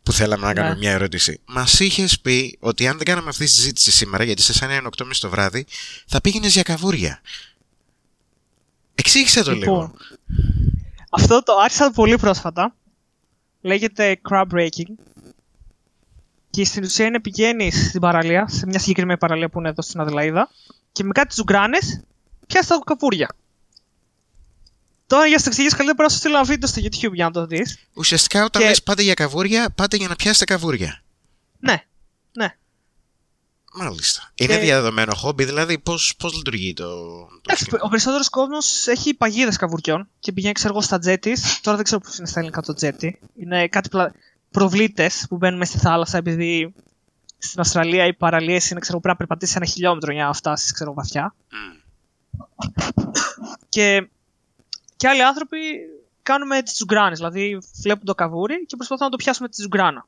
Που θέλαμε να κάνουμε μια ερώτηση. Μας είχες πει ότι αν δεν κάναμε αυτή τη συζήτηση σήμερα, γιατί σε σαν είναι 8.30 το βράδυ, θα πήγαινες για καβούρια. Εξήγησε το λοιπόν, λίγο. Αυτό το άρχισα πολύ πρόσφατα. Λέγεται crab breaking. Και στην ουσία είναι πηγαίνει στην παραλία, σε μια συγκεκριμένη παραλία που είναι εδώ στην Αδελαίδα, και με κάτι ζουγκράνε πιάσει τα καπούρια. Τώρα για να το εξηγήσω καλύτερα, πρέπει να σου στείλω ένα βίντεο στο YouTube για να το δεις. Ουσιαστικά όταν και... λες πάτε για καβούρια, πάτε για να πιάσετε καβούρια. Ναι, ναι. Μάλιστα. Είναι και... διαδεδομένο χόμπι, δηλαδή πώς πώς λειτουργεί το. το ο περισσότερος κόσμος έχει παγίδες καβουριών και πηγαίνει, ξέρω εγώ, στα τζέτις. Τώρα δεν ξέρω πώς είναι στα ελληνικά το τζέτι. Είναι κάτι πλα... προβλήτες που μπαίνουν μέσα στη θάλασσα επειδή στην Αυστραλία οι παραλίες είναι, ξέρω, πρέπει να περπατήσεις ένα χιλιόμετρο για να φτάσεις, ξέρω, βαθιά. Και, και άλλοι άνθρωποι κάνουμε τις τζουγκράνες. Δηλαδή βλέπουν το καβούρι και προσπαθούν να το πιάσουμε τη τζουγκράνα.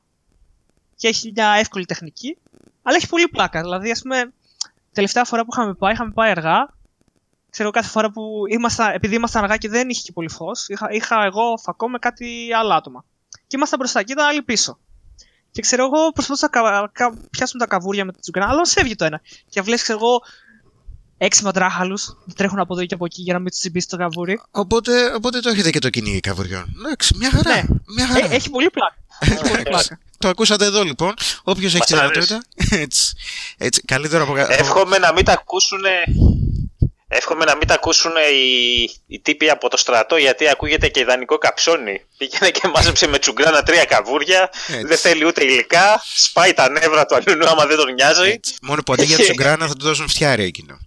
Και έχει μια εύκολη τεχνική αλλά έχει πολύ πλάκα. Δηλαδή, ας πούμε, τελευταία φορά που είχαμε πάει, είχαμε πάει αργά. Ξέρω κάθε φορά που ήμασταν, επειδή ήμασταν αργά και δεν είχε και πολύ φως, είχα, είχα εγώ φακό με κάτι άλλο άτομα. Και ήμασταν μπροστά και ήταν άλλοι πίσω. Και ξέρω εγώ προσπαθούσα να κα, πιάσουμε τα καβούρια με την τζουγκρά, αλλά έβγαινε το ένα. Και βλέπεις, ξέρω εγώ, έξι μαντράχαλους τρέχουν από εδώ και από εκεί για να μην τους τσιμπήσει το καβούρι. Οπότε, οπότε το έχετε και το κυνήγι καβουριών. Εντάξει, μια χαρά. Ναι. Μια χαρά. Ε, έχει πολύ πλάκα. έχει πολύ πλάκα. Το ακούσατε εδώ λοιπόν. Όποιος έχει τη δυνατότητα. Έτσι, έτσι. Καλύτερο από Εύχομαι να μην τα ακούσουν. Εύχομαι να μην τα ακούσουν οι, οι τύποι από το στρατό γιατί ακούγεται και ιδανικό καψόνι. Πήγαινε και μάζεψε με τσουγκράνα τρία καβούρια. Έτσι. Δεν θέλει ούτε υλικά. Σπάει τα νεύρα του αλλού άμα δεν τον νοιάζει. Έτσι. Μόνο που αντί για τσουγκράνα θα του δώσουν φτιάρι εκείνο.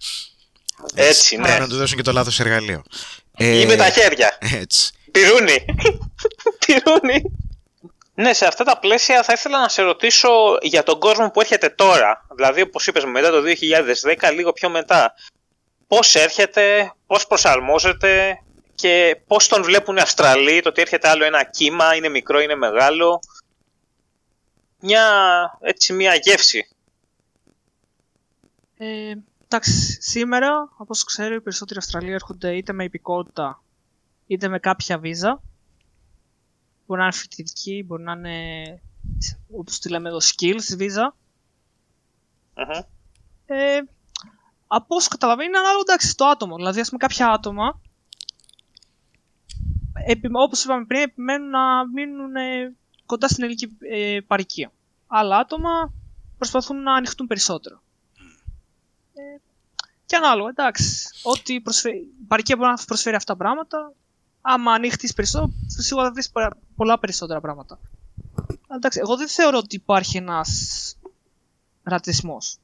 Έτσι, ναι. Άρα να του δώσουν και το λάθος εργαλείο. Ε, Ή με τα χέρια. Έτσι. Πυρούνι. Πυρούνι. Ναι, σε αυτά τα πλαίσια θα ήθελα να σε ρωτήσω για τον κόσμο που έρχεται τώρα. Δηλαδή, όπως είπες, μετά το 2010, λίγο πιο μετά. Πώς έρχεται, πώς προσαρμόζεται και πώς τον βλέπουν οι Αυστραλοί, το ότι έρχεται άλλο ένα κύμα, είναι μικρό, είναι μεγάλο. Μια, έτσι, μια γεύση. Ε, εντάξει, σήμερα, όπως ξέρω, οι περισσότεροι Αυστραλοί έρχονται είτε με υπηκότητα, είτε με κάποια βίζα. Μπορεί να είναι φοιτητική, μπορεί να είναι, όπως τη λέμε εδώ, skills visa. Μμμ. Ε, από όσο καταλαβαίνω, είναι ανάλογο εντάξει στο άτομο. Δηλαδή, ας πούμε, κάποια άτομα, επι, όπως είπαμε πριν, επιμένουν να μείνουν ε, κοντά στην ελληνική ε, παροικία. Άλλα άτομα προσπαθούν να ανοιχτούν περισσότερο. Ε, και ανάλογα, εντάξει. Ό,τι προσφέρει, η παροικία μπορεί να προσφέρει αυτά τα πράγματα. Άμα ανοίχτεις περισσότερο, σίγουρα θα βρεις περα- πολλά περισσότερα πράγματα. Αλλά εντάξει, εγώ δεν θεωρώ ότι υπάρχει ένας ρατσισμός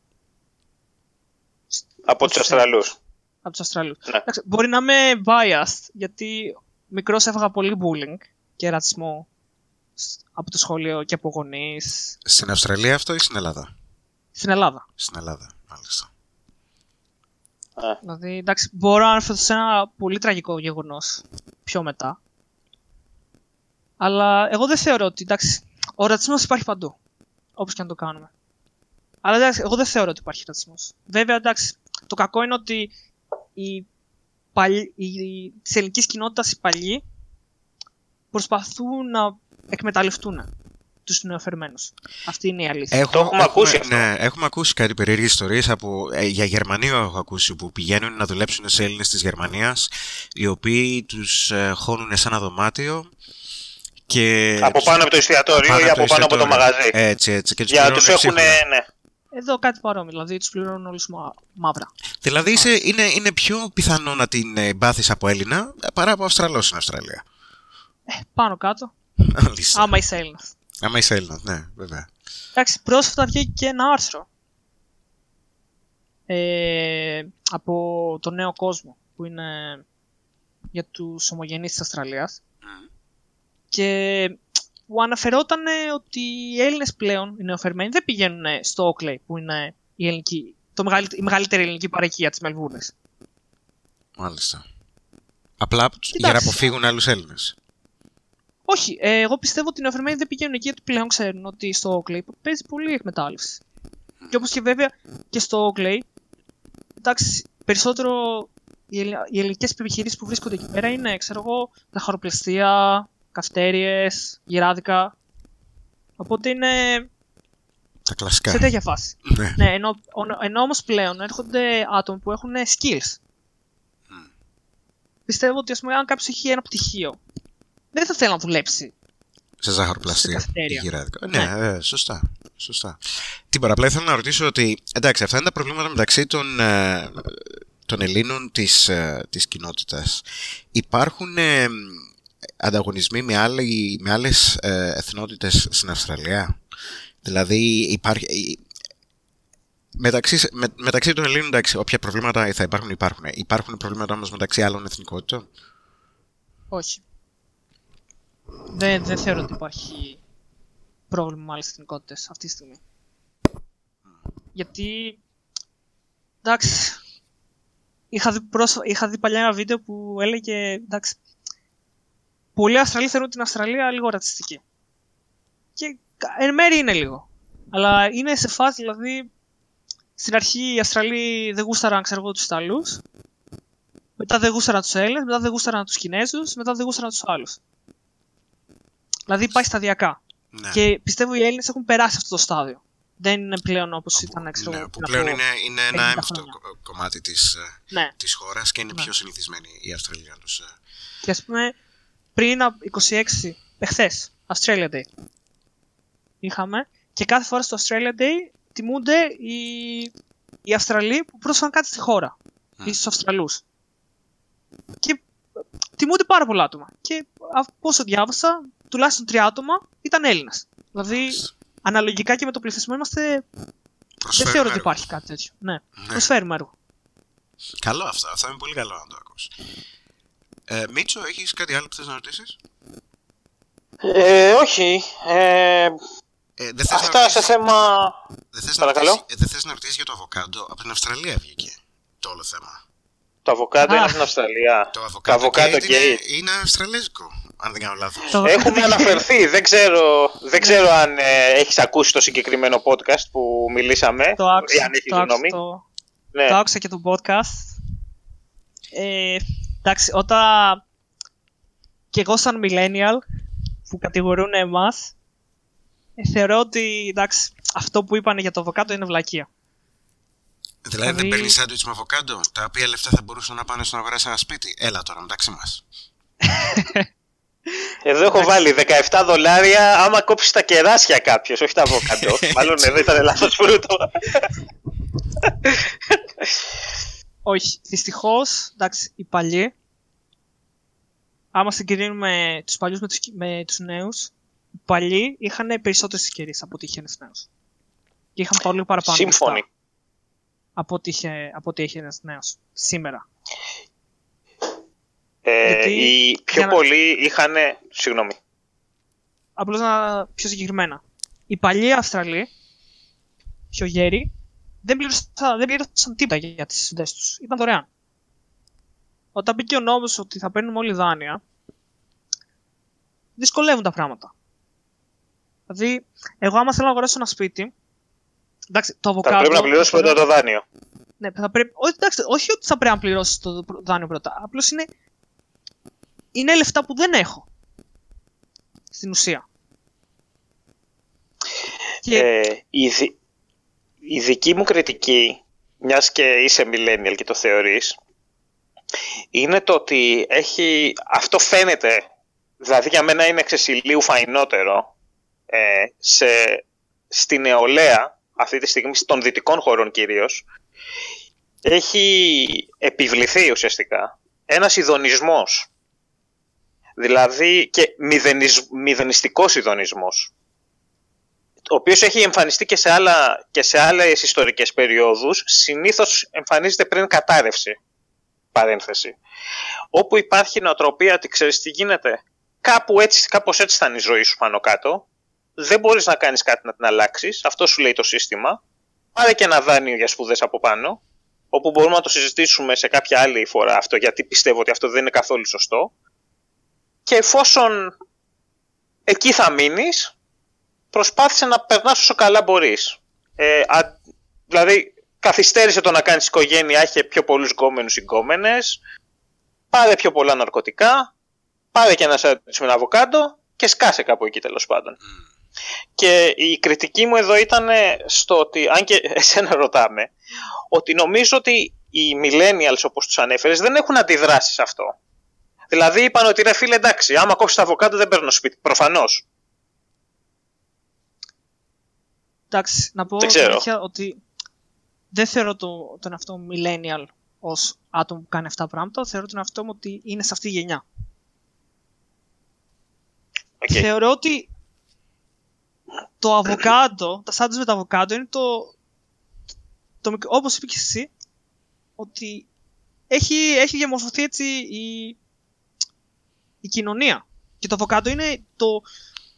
Από τους Αυστραλούς. από τους Αυστραλούς. Ναι. Εντάξει, μπορεί να είμαι biased, γιατί μικρός έφαγα πολύ bullying και ρατσισμό σ- από το σχολείο και από γονείς Στην Αυστραλία αυτό ή στην Ελλάδα; στην Ελλάδα. Στην Ελλάδα, μάλιστα. Α, Δηλαδή, εντάξει, μπορώ να αναφερθώ σε ένα πολύ τραγικό γεγονός πιο μετά. Αλλά εγώ δεν θεωρώ ότι, εντάξει, ο ρατσισμός υπάρχει παντού. Όπως και αν το κάνουμε. Αλλά εντάξει, εγώ δεν θεωρώ ότι υπάρχει ρατσισμός. Βέβαια, εντάξει, το κακό είναι ότι οι, παλι... οι... της ελληνικής κοινότητας οι παλιοί προσπαθούν να εκμεταλλευτούν τους νεοφερμένους. Αυτή είναι η αλήθεια. Έχω, Το έχουμε ακούσει αυτό. Ναι, έχουμε ακούσει κάτι περίεργες ιστορίες από. Ε, για Γερμανία έχω ακούσει που πηγαίνουν να δουλέψουν σε Έλληνες της Γερμανίας, οι οποίοι τους ε, χώνουν σε ένα δωμάτιο και. Από πάνω από το εστιατόριο ή από πάνω από το εστιατόριο. μαγαζί. Έτσι, έτσι. Και τους Για να πληρώνουν τους έχουν, ψίχουλα. ναι. Εδώ κάτι παρόμοιο, δηλαδή τους πληρώνουν όλους μα... μαύρα. Δηλαδή είσαι, είναι, είναι πιο πιθανό να την ε, μπάθεις από Έλληνα παρά από Αυστραλός στην Αυστραλία. Ε, πάνω κάτω. Μάλιστα. Άμα είσαι Έλληνας. Άμα είσαι Έλληνας, ναι, βέβαια. Εντάξει, πρόσφατα βγήκε και ένα άρθρο ε, από το νέο κόσμο που είναι για τους ομογενείς της Αυστραλίας και που αναφερόταν ότι οι Έλληνες πλέον, οι νεοφερμένοι, δεν πηγαίνουν στο Oakley που είναι η, ελληνική, το μεγαλύτερη, η μεγαλύτερη ελληνική παροικία της Μελβούρνης. Μάλιστα. Απλά για να αποφύγουν άλλους Έλληνες. Όχι, ε, εγώ πιστεύω ότι οι νεοφερμένοι δεν πηγαίνουν εκεί γιατί πλέον ξέρουν ότι στο Oakley παίζει πολύ εκμετάλλευση. Και όπως και βέβαια και στο Oakley, εντάξει, περισσότερο οι, ελλη- οι ελληνικές επιχειρήσεις που βρίσκονται εκεί πέρα είναι, ξέρω εγώ, ζαχαροπλαστεία, καυτέριες, γυράδικα. Οπότε είναι Τα κλασικά. σε τέτοια φάση. Ναι. ναι, ενώ, ο- ενώ όμως πλέον έρχονται άτομα που έχουν skills. Πιστεύω ότι ας πούμε, αν κάποιος έχει ένα πτυχίο, δεν θα θέλει να δουλέψει Σε ζάχαροπλαστεία. Σε καυτέρια. ή γυράδικα. Ναι, ε, σωστά. σωστά. Τίποτα. Απλά ήθελα να ρωτήσω ότι. Εντάξει, αυτά είναι τα προβλήματα μεταξύ των, ε, των Ελλήνων της, ε, της κοινότητας. Υπάρχουν ε, ανταγωνισμοί με, άλλη, με άλλες ε, εθνότητες στην Αυστραλία. Δηλαδή υπάρχει... η- Μεταξύ, με, μεταξύ των Ελλήνων, εντάξει, όποια προβλήματα θα υπάρχουν, υπάρχουν. Υπάρχουν προβλήματα όμως μεταξύ άλλων εθνικότητων; Όχι. Δεν, δεν θεωρώ ότι υπάρχει πρόβλημα με άλλες εθνικότητες αυτή τη στιγμή. Γιατί, εντάξει, είχα δει, πρόσφα- είχα δει παλιά ένα βίντεο που έλεγε, εντάξει, πολλοί Αυστραλοί θεωρούν την Αυστραλία λίγο ρατσιστική. Και κα- εν μέρει είναι λίγο. Αλλά είναι σε φάση, δηλαδή, στην αρχή οι Αυστραλοί δεν γούσταραν, ξέρω εγώ, τους Ιταλούς. Μετά δεν γούσταραν τους Έλληνες, μετά δεν γούσταραν τους Κινέζους, μετά δεν γούσταραν τους άλλους. Δηλαδή πάει σταδιακά. Ναι. Και πιστεύω οι Έλληνες έχουν περάσει αυτό το στάδιο. Δεν είναι πλέον όπως ήταν, ξέρω ναι, εγώ, που πριν πλέον από- είναι, είναι ένα 50 έμφυτο χρόνια. κο- κομμάτι της, ε, Ναι. της χώρας και είναι Ναι. πιο συνηθισμένοι οι Αυστραλοί να τους, ε, Και ας πούμε, πριν από 26, εχθές, Australia Day, είχαμε και κάθε φορά στο Australia Day τιμούνται οι, οι Αυστραλοί που πρόσφεραν κάτι στη χώρα. ή στους Αυστραλούς. Και τιμούνται πάρα πολλά άτομα. Και όσο διάβασα, τουλάχιστον τρία άτομα ήταν Έλληνας. Δηλαδή, αναλογικά και με το πληθυσμό είμαστε... Δεν θεωρώ ότι υπάρχει κάτι τέτοιο. Ναι, ναι. προσφέρουμε έργο. Καλό αυτό. Αυτό είναι πολύ καλό να το ακούσεις. Ε, Μίτσο, έχεις κάτι άλλο που θες να ρωτήσεις; Ε, όχι. Ε, ε, δεν θες Αυτά να σε θέμα... Δεν θες, Παρακαλώ. Να ρωτήσεις, δεν θες να ρωτήσεις για το αβοκάντο; Από την Αυστραλία βγήκε το όλο θέμα. Το αβοκάντο είναι από την Αυστραλία. Το αβοκάντο, και είναι, είναι αυστραλέζικο, αν δεν κάνω λάθος. Έχουμε αναφερθεί. δεν ξέρω, δεν ξέρω αν ε, έχεις ακούσει το συγκεκριμένο podcast που μιλήσαμε. Το άκουσα, το, άκουσα, το, ναι. το άκουσα και το podcast. Ε, εντάξει, όταν και εγώ σαν millennial που κατηγορούν εμάς ε, θεωρώ ότι εντάξει, αυτό που είπαν για το αβοκάντο είναι βλακεία. Δηλαδή, δηλαδή... δεν παίρνει σάντουιτς με αβοκάντο, τα οποία λεφτά θα μπορούσαν να πάνε στο να αγοράσει ένα σπίτι. Έλα τώρα, μεταξύ μας. Εδώ έχω βάλει 17 δολάρια άμα κόψεις τα κεράσια κάποιος, όχι τα αβοκάντο. Μάλλον εδώ ήταν λάθος φρούτο. όχι, δυστυχώς, εντάξει, οι παλιοί, άμα συγκρίνουμε τους παλιούς με τους με τους νέους, οι παλιοί είχαν περισσότερες ευκαιρίες από ότι είχαν νέους. Και είχαν πολύ παραπάνω. Σύμφωνοι από ό,τι, είχε, από ό,τι έχει ένας νέος σήμερα. Ε, Γιατί, οι πιο πολλοί να... είχαν... Συγγνώμη. Απλώς να πιο συγκεκριμένα. Οι παλιοί Αυστραλοί, πιο γέροι, δεν πλήρωσαν, δεν πλήρωσαν τίποτα για τις συνδέσεις τους. Ήταν δωρεάν. Όταν μπήκε ο νόμος ότι θα παίρνουμε όλοι δάνεια, δυσκολεύουν τα πράγματα. Δηλαδή, εγώ άμα θέλω να αγοράσω ένα σπίτι, Εντάξει, το αβοκάντο. Θα πρέπει να πληρώσεις πρώτα το δάνειο. Ναι, θα πρέπει. Όχι, εντάξει, όχι ότι θα πρέπει να πληρώσεις το δάνειο πρώτα. Απλώς είναι. Είναι λεφτά που δεν έχω. Στην ουσία. Και... Ε, η, δι... η δική μου κριτική, μιας και είσαι millennial και το θεωρείς, είναι το ότι έχει, αυτό φαίνεται, δηλαδή για μένα είναι εξαισιλίου φαϊνότερο, ε, σε, στη νεολαία αυτή τη στιγμή των δυτικών χωρών κυρίως έχει επιβληθεί ουσιαστικά ένας ειδονισμός. Δηλαδή και μηδενισ, μηδενιστικός ειδονισμός ο οποίος έχει εμφανιστεί και σε, άλλα, και σε άλλες ιστορικές περιόδους συνήθως εμφανίζεται πριν κατάρρευση παρένθεση όπου υπάρχει νοοτροπία ότι ξέρεις τι γίνεται κάπου έτσι, κάπως έτσι θα είναι η ζωή σου πάνω κάτω δεν μπορείς να κάνεις κάτι να την αλλάξεις, αυτό σου λέει το σύστημα. Πάρε και ένα δάνειο για σπουδές από πάνω, όπου μπορούμε να το συζητήσουμε σε κάποια άλλη φορά αυτό, γιατί πιστεύω ότι αυτό δεν είναι καθόλου σωστό. Και εφόσον εκεί θα μείνεις, προσπάθησε να περνάς όσο καλά μπορείς. Ε, α, δηλαδή, καθυστέρησε το να κάνεις οικογένεια, έχει πιο πολλούς γκόμενους ή γκόμενες, πάρε πιο πολλά ναρκωτικά, πάρε και ένα σάντουιτς με ένα αβοκάντο και σκάσε κάπου εκεί τέλος πάντων. Και η κριτική μου εδώ ήταν στο ότι, αν και εσένα ρωτάμε, ότι νομίζω ότι οι millennials όπως τους ανέφερες δεν έχουν αντιδράσει σε αυτό. Δηλαδή είπαν ότι ρε φίλε εντάξει, άμα κόψεις τα αβοκάντο δεν παίρνω σπίτι, προφανώς. Εντάξει, να πω ότι δεν θεωρώ το, τον αυτό millennial ως άτομο που κάνει αυτά τα πράγματα, θεωρώ τον αυτό μου ότι είναι σε αυτή τη γενιά. Okay. Θεωρώ ότι το αβοκάντο, τα σάντουιτς με το αβοκάντο είναι το, το, όπως είπες και εσύ, ότι έχει, έχει διαμορφωθεί έτσι η, η κοινωνία. Και το αβοκάντο είναι το,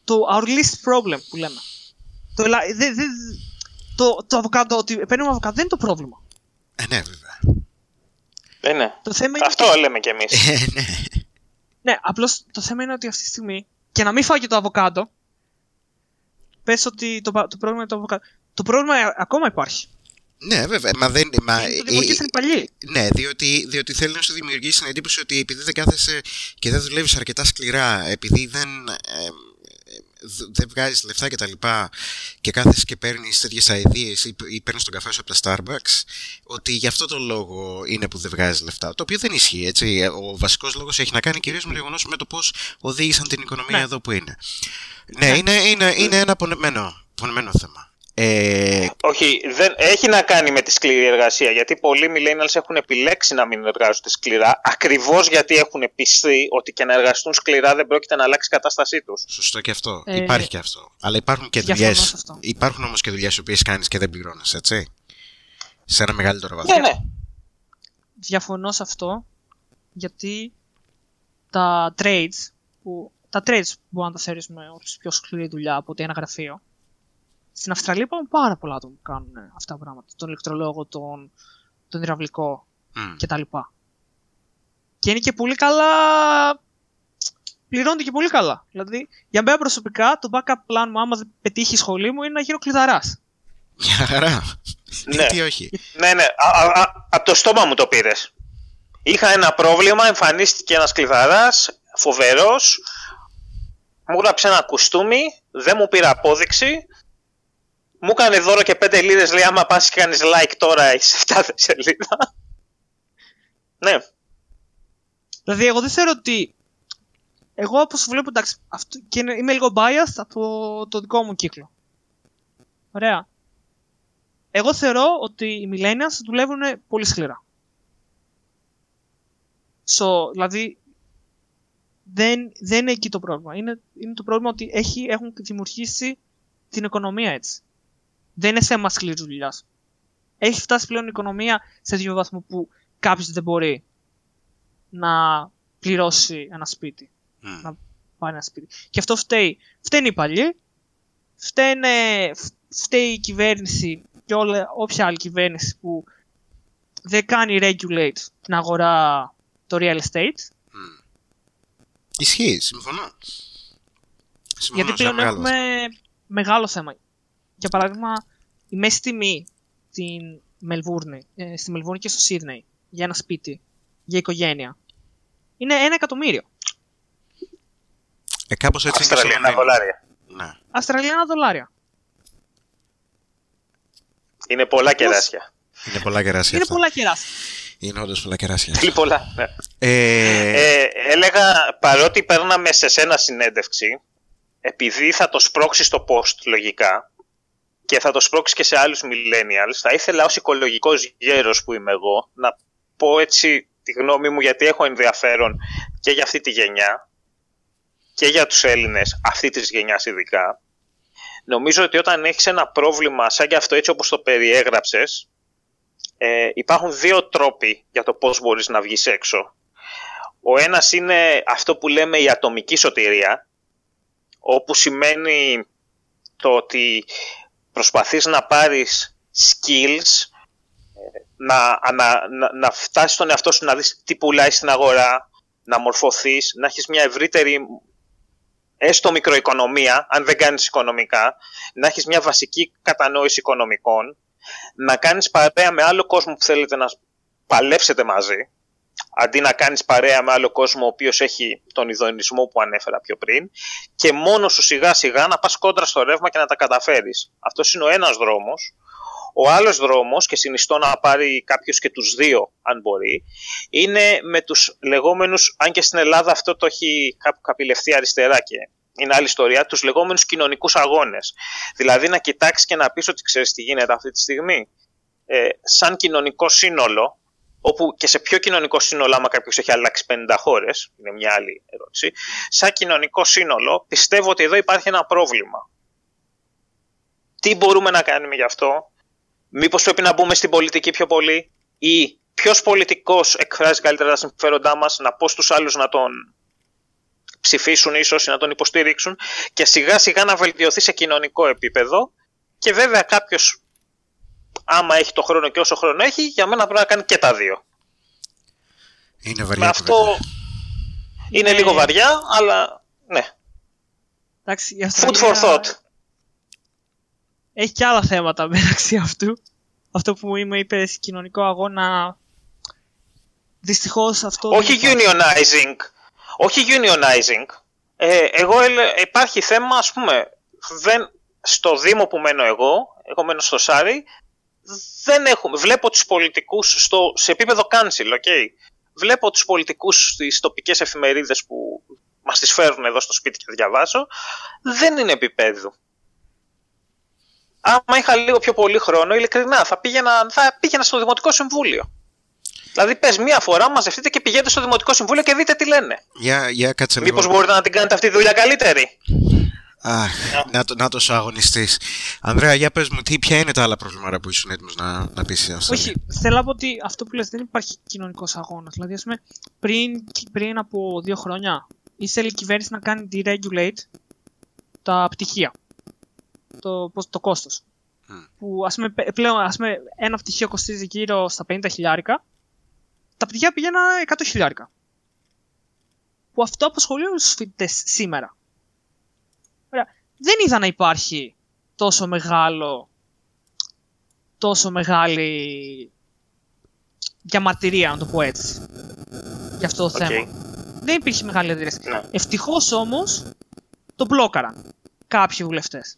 το our least problem που λέμε. Το, δε, δε, το, το αβοκάντο, ότι παίρνουμε αβοκάντο δεν είναι το πρόβλημα. Ε, ναι, βέβαια. Ε, ναι. Το θέμα είναι Αυτό λέμε κι εμείς. Ε, ναι. ναι, απλώς το θέμα είναι ότι αυτή τη στιγμή και να μην φάει και το αβοκάντο, πες ότι το, το πρόβλημα είναι το αβοκάντο. Το πρόβλημα ακόμα υπάρχει. Ναι, βέβαια. Μα δεν. Μα, το δημιουργήσαν παλιοί. Ναι, διότι, διότι θέλει να σου δημιουργήσει την εντύπωση ότι επειδή δεν κάθεσαι και δεν δουλεύεις αρκετά σκληρά, επειδή δεν. Ε, δεν βγάζεις λεφτά και τα λοιπά και κάθεσαι και παίρνεις τέτοιες αειδίες ή, ή παίρνεις τον καφέ σου από τα Starbucks, ότι γι' αυτό το λόγο είναι που δεν βγάζεις λεφτά. Το οποίο δεν ισχύει. Έτσι. Ο βασικός λόγος έχει να κάνει κυρίως με το γεγονός με το πώς οδήγησαν την οικονομία ναι. εδώ που είναι. Ναι, ναι. Είναι, είναι, είναι ένα πονεμένο, πονεμένο θέμα. Ε, Όχι, δεν, έχει να κάνει με τη σκληρή εργασία. Γιατί πολλοί millennials έχουν επιλέξει να μην εργάζονται σκληρά, ακριβώς γιατί έχουν πιστεί ότι και να εργαστούν σκληρά δεν πρόκειται να αλλάξει η κατάστασή τους. σωστό και αυτό. Ε, Υπάρχει και αυτό. Αλλά υπάρχουν και διαφωνώ δουλειέ. σε αυτό. Υπάρχουν όμως και δουλειές οι οποίες κάνεις και δεν πληρώνεις, έτσι; Σε ένα μεγαλύτερο βαθμό. Ναι, ναι. Διαφωνώ σε αυτό, γιατί τα trades, που, τα trades μπορούμε να τα θεωρήσουμε ως πιο σκληρή δουλειά από ότι ένα γραφείο. Στην Αυστραλία υπάρχουν πάρα πολλά άτομα που κάνουν αυτά τα πράγματα. Τον ηλεκτρολόγο, τον, τον υδραυλικό Μμ. κτλ. Και είναι και πολύ καλά. Πληρώνεται και πολύ καλά. Δηλαδή, για μένα προσωπικά, το backup plan μου, άμα δεν πετύχει η σχολή μου, είναι να γίνω κλειδαράς. Μια χαρά. Ναι. Γιατί όχι; Ναι, ναι. Από το στόμα μου το πήρες. Είχα ένα πρόβλημα, εμφανίστηκε ένας κλειδαράς, φοβερός, μου γράψε ένα κουστούμι, δεν μου πήρε απόδειξη, μου έκανε δώρο και πέντε λίρες, λέει άμα πας και κάνεις like τώρα έχεις 7 σελίδα. ναι, Δηλαδή, εγώ δεν θεωρώ ότι. Εγώ όπως βλέπω, εντάξει, αυτό, και είναι- είμαι λίγο biased από το δικό μου κύκλο. Ωραία. Εγώ θεωρώ ότι οι millennials δουλεύουν πολύ σκληρά. So, δηλαδή, δεν, δεν είναι εκεί το πρόβλημα. Είναι, είναι το πρόβλημα ότι έχει, έχουν δημιουργήσει την οικονομία έτσι. Δεν είναι θέμα σκληρής δουλειάς. Έχει φτάσει πλέον η οικονομία σε δύο βαθμό που κάποιος δεν μπορεί να πληρώσει ένα σπίτι. Μμ. Να πάρει ένα σπίτι. Και αυτό φταίει. Φταίνει οι παλιοί, φταίνε, φ- φταίει η κυβέρνηση και όλα, όποια άλλη κυβέρνηση που δεν κάνει regulate την αγορά το real estate. Ισχύει, συμφωνώ. Συμφωνώ γιατί σε πλέον μεγάλο βαθμό. έχουμε μεγάλο θέμα. Για παράδειγμα, η μέση τιμή στην Μελβούρνη, ε, στη Μελβούρνη και στο Σίδνεϊ για ένα σπίτι, για οικογένεια, είναι ένα εκατομμύριο. Ε, κάπως έτσι είναι και στο Αυστραλιανά Λονδίνο. δολάρια. Ναι. Αυστραλιάνα δολάρια. Είναι πολλά κεράσια. Είναι πολλά κεράσια Είναι αυτά. πολλά κεράσια. Είναι όντως πολλά κεράσια. Είναι πολλά. Ναι. Ε, Ε, έλεγα παρότι παίρναμε σε σένα συνέντευξη, επειδή θα το σπρώξεις στο post λογικά και θα το σπρώξεις και σε άλλους millennials, θα ήθελα ως οικολογικός γέρος που είμαι εγώ να πω έτσι τη γνώμη μου γιατί έχω ενδιαφέρον και για αυτή τη γενιά και για τους Έλληνες αυτή της γενιάς ειδικά. Νομίζω ότι όταν έχεις ένα πρόβλημα σαν και αυτό έτσι όπως το περιέγραψες, ε, υπάρχουν δύο τρόποι για το πώς μπορείς να βγεις έξω. Ο ένας είναι αυτό που λέμε η ατομική σωτηρία, όπου σημαίνει το ότι προσπαθείς να πάρεις skills, ε, να, να, να, να φτάσεις στον εαυτό σου να δεις τι πουλάει στην αγορά, να μορφωθείς, να έχεις μια ευρύτερη έστω μικροοικονομία, αν δεν κάνεις οικονομικά, να έχεις μια βασική κατανόηση οικονομικών, να κάνεις παρέα με άλλο κόσμο που θέλετε να παλέψετε μαζί, αντί να κάνεις παρέα με άλλο κόσμο ο οποίος έχει τον ειδονισμό που ανέφερα πιο πριν και μόνο σου σιγά σιγά να πας κόντρα στο ρεύμα και να τα καταφέρεις. Αυτός είναι ο ένας δρόμος. Ο άλλος δρόμος, και συνιστώ να πάρει κάποιος και τους δύο αν μπορεί, είναι με τους λεγόμενους, αν και στην Ελλάδα αυτό το έχει κάπου καπηλευτεί αριστερά και είναι άλλη ιστορία, τους λεγόμενους κοινωνικούς αγώνες. Δηλαδή να κοιτάξεις και να πεις ότι ξέρεις τι γίνεται αυτή τη στιγμή. Ε, σαν κοινωνικό σύνολο, όπου και σε ποιο κοινωνικό σύνολο, άμα κάποιος έχει αλλάξει 50 χώρες, είναι μια άλλη ερώτηση, σαν κοινωνικό σύνολο πιστεύω ότι εδώ υπάρχει ένα πρόβλημα. Τι μπορούμε να κάνουμε γι' αυτό, Μήπως πρέπει να μπούμε στην πολιτική πιο πολύ; Ή ποιος πολιτικός εκφράζει καλύτερα τα συμφέροντά μας, να πω στους άλλους να τον ψηφίσουν ίσως ή να τον υποστηρίξουν και σιγά σιγά να βελτιωθεί σε κοινωνικό επίπεδο και βέβαια κάποιος άμα έχει το χρόνο και όσο χρόνο έχει για μένα πρέπει να κάνει και τα δύο. είναι βαριά Με αυτό κουβέντα. είναι Ναι. λίγο βαριά αλλά ναι. Εντάξει, η Food Αυστραλία for thought. έχει και άλλα θέματα μεταξύ αυτού. Αυτό που μου είπε κοινωνικό αγώνα. Δυστυχώς αυτό. δεν Όχι υπάρχει. unionizing. Όχι unionizing. Ε, εγώ ελε- υπάρχει θέμα, ας πούμε, δεν, στο Δήμο που μένω εγώ, εγώ μένω στο Σάρι, δεν έχουμε, βλέπω τους πολιτικούς στο, σε επίπεδο council, ok. Βλέπω τους πολιτικούς στις τοπικές εφημερίδες που μας τις φέρουν εδώ στο σπίτι και διαβάζω, δεν είναι επίπεδου. άμα είχα λίγο πιο πολύ χρόνο, ειλικρινά, θα πήγαινα, θα πήγαινα στο Δημοτικό Συμβούλιο. Δηλαδή, πες μία φορά, μαζευτείτε και πηγαίνετε στο Δημοτικό Συμβούλιο και δείτε τι λένε. Για, για κάτσε λίγο. Μήπω μπορείτε να την κάνετε αυτή τη δουλειά καλύτερη. Αχ, να, το, να το αγωνιστή. Ανδρέα, για πες μου, τι, ποια είναι τα άλλα προβλήματα που ήσουν έτοιμος να, να πεις Όχι, θέλω να πω ότι αυτό που λες δεν υπάρχει κοινωνικός αγώνας. Δηλαδή, ας πούμε, πριν, πριν από δύο χρόνια ήθελε η κυβέρνηση να κάνει deregulate τα πτυχία. Το, το κόστος. Mm. Που ας πούμε, πλέον ας πούμε, ένα πτυχίο κοστίζει γύρω στα 50 χιλιάρικα. Τα πτυχία πηγαίνουν 100 χιλιάρικα. Που αυτό απασχολεί όλους τους φοιτητές σήμερα. Ωραία. Δεν είδα να υπάρχει τόσο μεγάλο τόσο μεγάλη διαμαρτυρία, να το πω έτσι, για αυτό το okay. θέμα. Δεν υπήρχε μεγάλη αντίδραση. Ναι. Ευτυχώς όμως το μπλόκαραν κάποιοι βουλευτές.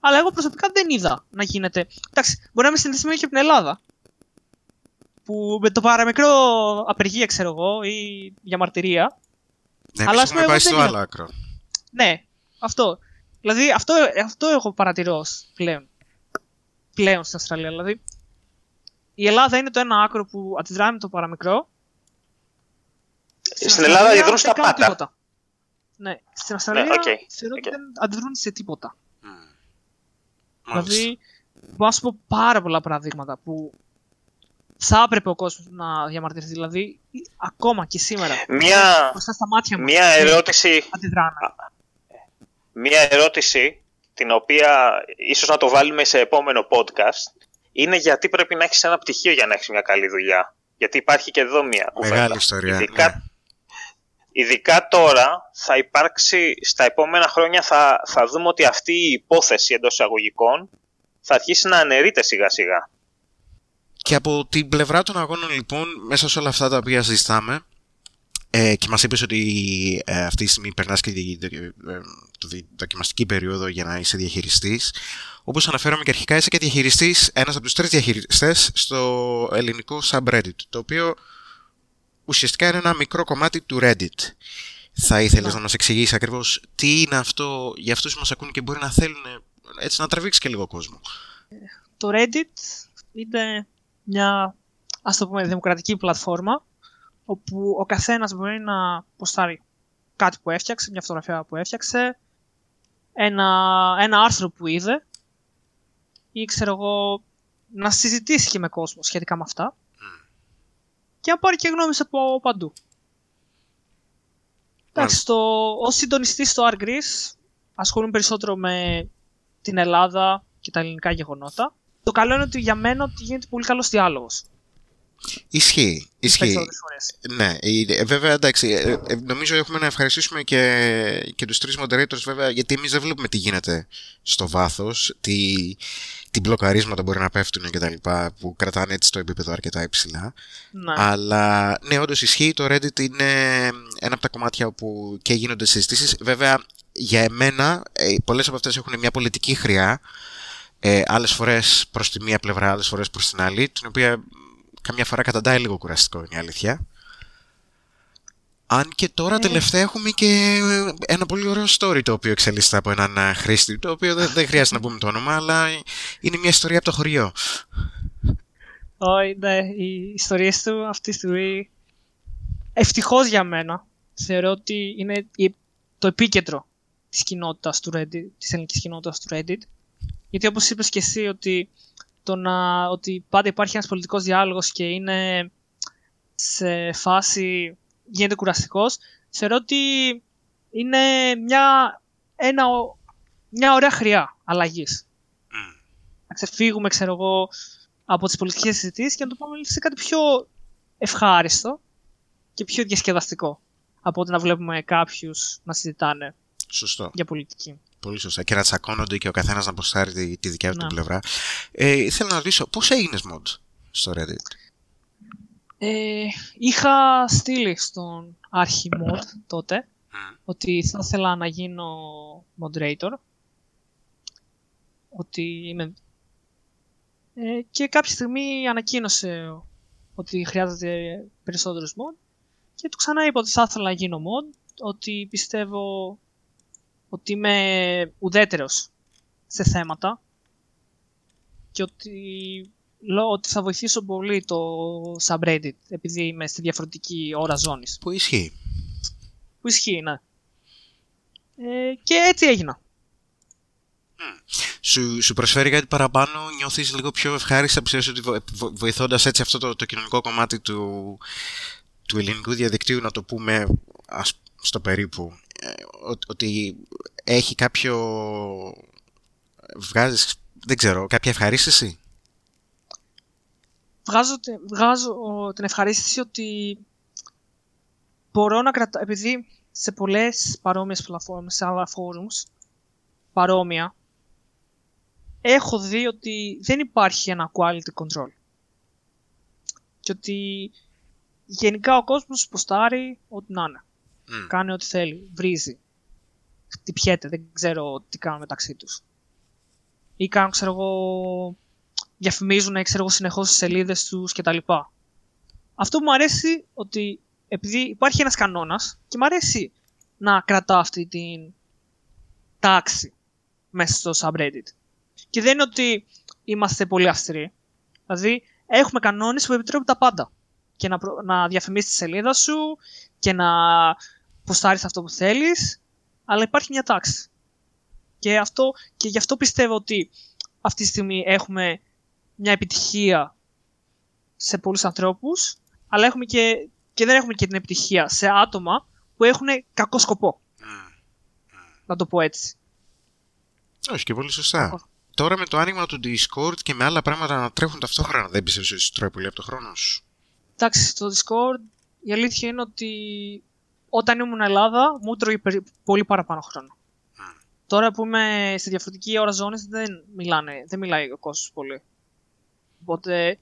Αλλά εγώ προσωπικά δεν είδα να γίνεται. Εντάξει, μπορεί να είμαι συνδεσμένη και από την Ελλάδα. Που με το παραμικρό απεργία, ξέρω εγώ, ή για μαρτυρία. Ναι, αλλά πούμε πάει στο άλλο άκρο. Ναι, αυτό. Δηλαδή, αυτό, αυτό έχω παρατηρώ πλέον. Πλέον στην Αυστραλία. Δηλαδή, η Ελλάδα είναι το ένα άκρο που αντιδράει με το παραμικρό. Στην, Ελλάδα αντιδρούν στα πάντα. Ναι, στην Αυστραλία ναι, okay. θεωρώ ότι δεν αντιδρούν σε τίποτα. Mm. Δηλαδή, μπορώ να σου πω πάρα πολλά παραδείγματα που θα έπρεπε ο κόσμος να διαμαρτυρηθεί. Δηλαδή, ακόμα και σήμερα. Μία, στα μάτια μου, μία ερώτηση. Αντιδράνε. Μία ερώτηση την οποία ίσως να το βάλουμε σε επόμενο podcast είναι γιατί πρέπει να έχεις ένα πτυχίο για να έχεις μια καλή δουλειά. Γιατί υπάρχει και εδώ μια κουβέντα. Μεγάλη ιστορία. Ειδικά, ναι. ειδικά τώρα θα υπάρξει, στα επόμενα χρόνια θα, θα δούμε ότι αυτή η υπόθεση εντός εισαγωγικών θα αρχίσει να αναιρείται σιγά σιγά. Και από την πλευρά των αγώνων λοιπόν, μέσα σε όλα αυτά τα οποία συζητάμε, ε, και μας είπες ότι ε, αυτή τη στιγμή περνάς και τη, ε, τη δοκιμαστική περίοδο για να είσαι διαχειριστής. Όπως αναφέραμε και αρχικά είσαι και διαχειριστής, ένας από τους τρεις διαχειριστές στο ελληνικό subreddit, το οποίο ουσιαστικά είναι ένα μικρό κομμάτι του Reddit. Θα ήθελες να, να μας εξηγήσεις ακριβώς τι είναι αυτό για αυτούς που μας ακούν και μπορεί να θέλουν έτσι να τραβήξεις και λίγο κόσμο. Το Reddit είναι μια ας το πούμε δημοκρατική πλατφόρμα όπου ο καθένας μπορεί να ποστάρει κάτι που έφτιαξε, μια φωτογραφία που έφτιαξε, ένα, ένα άρθρο που είδε ή ξέρω εγώ να συζητήσει και με κόσμο σχετικά με αυτά και να πάρει και γνώμες από παντού. Εντάξει, το, ως συντονιστής στο Art Greece ασχολούμαι περισσότερο με την Ελλάδα και τα ελληνικά γεγονότα. Το καλό είναι ότι για μένα ότι γίνεται πολύ καλός διάλογος. Ισχύει. Ισχύει. Ναι, ε, βέβαια εντάξει. Ε, ε, νομίζω έχουμε να ευχαριστήσουμε και, και τους τρεις moderators, βέβαια, γιατί εμείς δεν βλέπουμε τι γίνεται στο βάθος, τι, τι μπλοκαρίσματα μπορεί να πέφτουν και τα λοιπά, που κρατάνε έτσι το επίπεδο αρκετά υψηλά. Ναι. Αλλά ναι, όντως ισχύει. Το Reddit είναι ένα από τα κομμάτια όπου και γίνονται συζητήσεις. Βέβαια, για εμένα, πολλές από αυτές έχουν μια πολιτική χρειά. Ε, άλλες φορές προς τη μία πλευρά, άλλες φορές προς την άλλη, την οποία καμιά φορά καταντάει λίγο κουραστικό, είναι η αλήθεια. Αν και τώρα ε. τελευταία έχουμε και ένα πολύ ωραίο story το οποίο εξελίσσεται από έναν ε, χρήστη, το οποίο δεν, δεν χρειάζεται να πούμε το όνομα, αλλά είναι μια ιστορία από το χωριό. Όχι, ναι, οι ιστορίες του αυτή τη στιγμή ευτυχώς για μένα θεωρώ ότι είναι το επίκεντρο της κοινότητας του Reddit, της ελληνικής κοινότητας του Reddit. Γιατί όπως είπες και εσύ ότι το να, ότι πάντα υπάρχει ένας πολιτικός διάλογος και είναι σε φάση γίνεται κουραστικός, θεωρώ ότι είναι μια, ένα, μια ωραία χρειά αλλαγής. Mm. Να ξεφύγουμε, ξέρω εγώ, από τις πολιτικές συζητήσεις και να το πάμε σε κάτι πιο ευχάριστο και πιο διασκεδαστικό από ότι να βλέπουμε κάποιους να συζητάνε Σωστό. για πολιτική. Πολύ σωστά. Και να τσακώνονται και ο καθένας να προστάρει τη, τη δικιά του ναι. πλευρά. Ε, θέλω να ρωτήσω, πώς έγινες mod στο Reddit; Ε, είχα στείλει στον αρχή mod τότε ότι θα ήθελα να γίνω moderator. Ότι είμαι... Ε, και κάποια στιγμή ανακοίνωσε ότι χρειάζεται περισσότερους mod και του ξανά είπα ότι θα ήθελα να γίνω mod, ότι πιστεύω ότι είμαι ουδέτερος σε θέματα και ότι λέω ότι θα βοηθήσω πολύ το subreddit επειδή είμαι στη διαφορετική ώρα ζώνης. Που ισχύει. Που ισχύει, ναι. Ε, και έτσι έγινα. Σου, σου προσφέρει κάτι παραπάνω, νιώθεις λίγο πιο ευχάριστα, πιστεύεις ότι βο, βο, βοηθώντας έτσι αυτό το, το κοινωνικό κομμάτι του, του ελληνικού διαδικτύου, να το πούμε ας, στο περίπου, ε, ότι έχει κάποιο... βγάζεις, δεν ξέρω, κάποια ευχαρίστηση; Βγάζω, βγάζω την ευχαρίστηση ότι μπορώ να κρατάω, επειδή σε πολλές παρόμοιες πλατφόρμες, σε άλλα forums, παρόμοια, έχω δει ότι δεν υπάρχει ένα quality control. Και ότι γενικά ο κόσμος ποστάρει ό,τι να είναι. Mm. Κάνει ό,τι θέλει. Βρίζει. Χτυπιέται. Δεν ξέρω τι κάνουν μεταξύ τους. Ή κάνουν, ξέρω εγώ, διαφημίζουν, ξέρω εγώ, συνεχώς στις σελίδες τους κτλ. Αυτό που μου αρέσει ότι επειδή υπάρχει ένας κανόνας και μου αρέσει να κρατάω αυτή την τάξη μέσα στο subreddit. Και δεν είναι ότι είμαστε πολύ αυστηροί. Δηλαδή, έχουμε κανόνες που επιτρέπουν τα πάντα. Και να, προ... να διαφημίσεις τη σελίδα σου και να ποστάρεις αυτό που θέλεις, αλλά υπάρχει μια τάξη. Και, αυτό, και γι' αυτό πιστεύω ότι αυτή τη στιγμή έχουμε μια επιτυχία σε πολλούς ανθρώπους, αλλά έχουμε και, και δεν έχουμε και την επιτυχία σε άτομα που έχουν κακό σκοπό. Να το πω έτσι. Όχι και πολύ σωστά. Τώρα με το άνοιγμα του Discord και με άλλα πράγματα να τρέχουν ταυτόχρονα δεν πιστεύεις ότι τρώει πολύ από το χρόνο σου; Εντάξει, στο Discord η αλήθεια είναι ότι όταν ήμουν Ελλάδα μου τρώει πολύ παραπάνω χρόνο. Τώρα που είμαι στη διαφορετική ώρα ζώνη δεν, μιλάνε, δεν μιλάει ο κόσμος πολύ. Οπότε.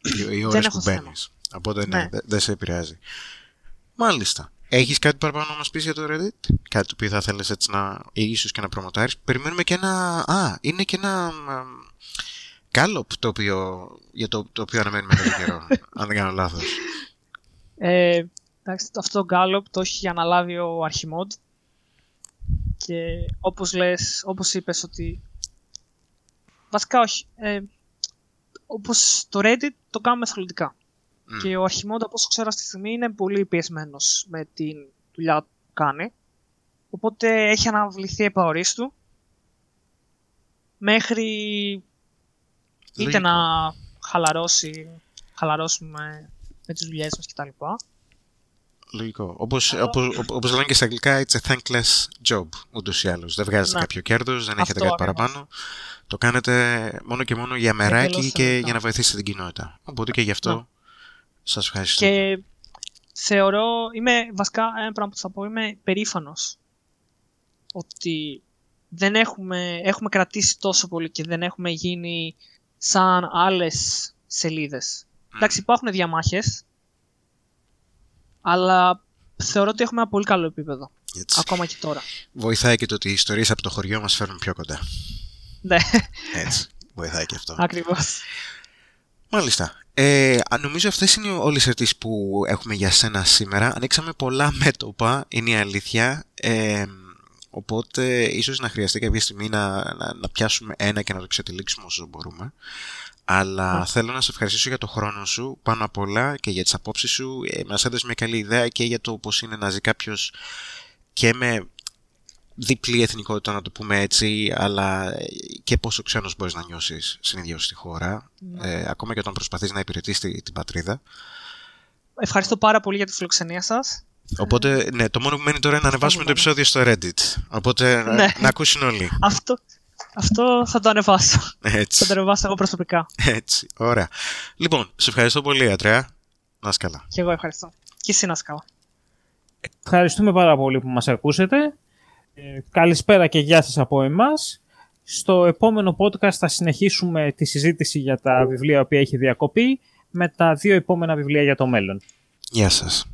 Οι, οι ώρες που μπαίνεις. Οπότε ναι, ναι. δεν δε σε επηρεάζει. Μάλιστα. Έχεις κάτι παραπάνω να μας πεις για το Reddit? Κάτι το οποίο θα θέλεις έτσι να... ή ίσως και να προμοτάρεις; Περιμένουμε και ένα... Α, είναι και ένα... Γκάλοπ το οποίο... για το, το οποίο αναμένουμε τον καιρό, αν δεν κάνω λάθος. Ε, εντάξει, αυτό το Γκάλοπ το έχει αναλάβει ο Αρχιμόντ και όπως λες, όπως είπες ότι βασικά όχι, ε, όπως το Reddit το κάνουμε εθελοντικά. Mm. Και ο Αρχιμόντα, όπως ξέρω αυτή τη στιγμή, είναι πολύ πιεσμένος με τη δουλειά που κάνει. Οπότε έχει αναβληθεί επαορίστου μέχρι είτε να χαλαρώσει, χαλαρώσουμε με τις δουλειές μας κτλ. Λογικό. Όπως, όπως, όπως λένε και στα αγγλικά, it's a thankless job, ούτως ή άλλως. Δεν βγάζετε ναι. κάποιο κέρδος, δεν έχετε κάτι παραπάνω. Το κάνετε μόνο και μόνο για μεράκι και για να βοηθήσετε την κοινότητα. Οπότε και γι' αυτό ναι. Σας ευχαριστώ. Και θεωρώ, είμαι βασικά ένα πράγμα που θα πω, είμαι περήφανος ότι δεν έχουμε, έχουμε κρατήσει τόσο πολύ και δεν έχουμε γίνει σαν άλλες σελίδες. Mm. Εντάξει, υπάρχουν διαμάχες, αλλά θεωρώ ότι έχουμε ένα πολύ καλό επίπεδο. Έτσι. Ακόμα και τώρα. Βοηθάει και το ότι οι ιστορίες από το χωριό μας φέρνουν πιο κοντά. Ναι. Έτσι. Βοηθάει και αυτό. Ακριβώς. Μάλιστα. Ε, νομίζω αυτές είναι όλες οι ερωτήσεις που έχουμε για σένα σήμερα. Ανοίξαμε πολλά μέτωπα, είναι η αλήθεια. Ε, οπότε ίσως να χρειαστεί κάποια στιγμή να, να, να, πιάσουμε ένα και να το ξετυλίξουμε όσο μπορούμε. Αλλά θέλω να σε ευχαριστήσω για το χρόνο σου πάνω απ' όλα και για τις απόψεις σου. Ε, μας έδωσες μια καλή ιδέα και για το πώς είναι να ζει κάποιος και με διπλή εθνικότητα να το πούμε έτσι, αλλά και πόσο ξένος μπορείς να νιώσεις συνήθως στη χώρα, ναι. ε, ακόμα και όταν προσπαθείς να υπηρετείς την, πατρίδα. Ευχαριστώ πάρα πολύ για τη φιλοξενία σας. Οπότε, ναι, το μόνο που μένει τώρα είναι να ανεβάσουμε το επεισόδιο στο Reddit. Οπότε, ναι. να ακούσουν όλοι. Αυτό, αυτό θα το ανεβάσω. Έτσι. Θα το ανεβάσω εγώ προσωπικά. Έτσι, ωραία. Λοιπόν, σε ευχαριστώ πολύ, Ατρέα. Να είσαι καλά. Και εγώ ευχαριστώ. Και εσύ να είσαι καλά. Ευχαριστούμε πάρα πολύ που μας ακούσετε. Ε, καλησπέρα και γεια σας από εμάς. Στο επόμενο podcast θα συνεχίσουμε τη συζήτηση για τα βιβλία που έχει διακοπεί με τα δύο επόμενα βιβλία για το μέλλον. Γεια σας.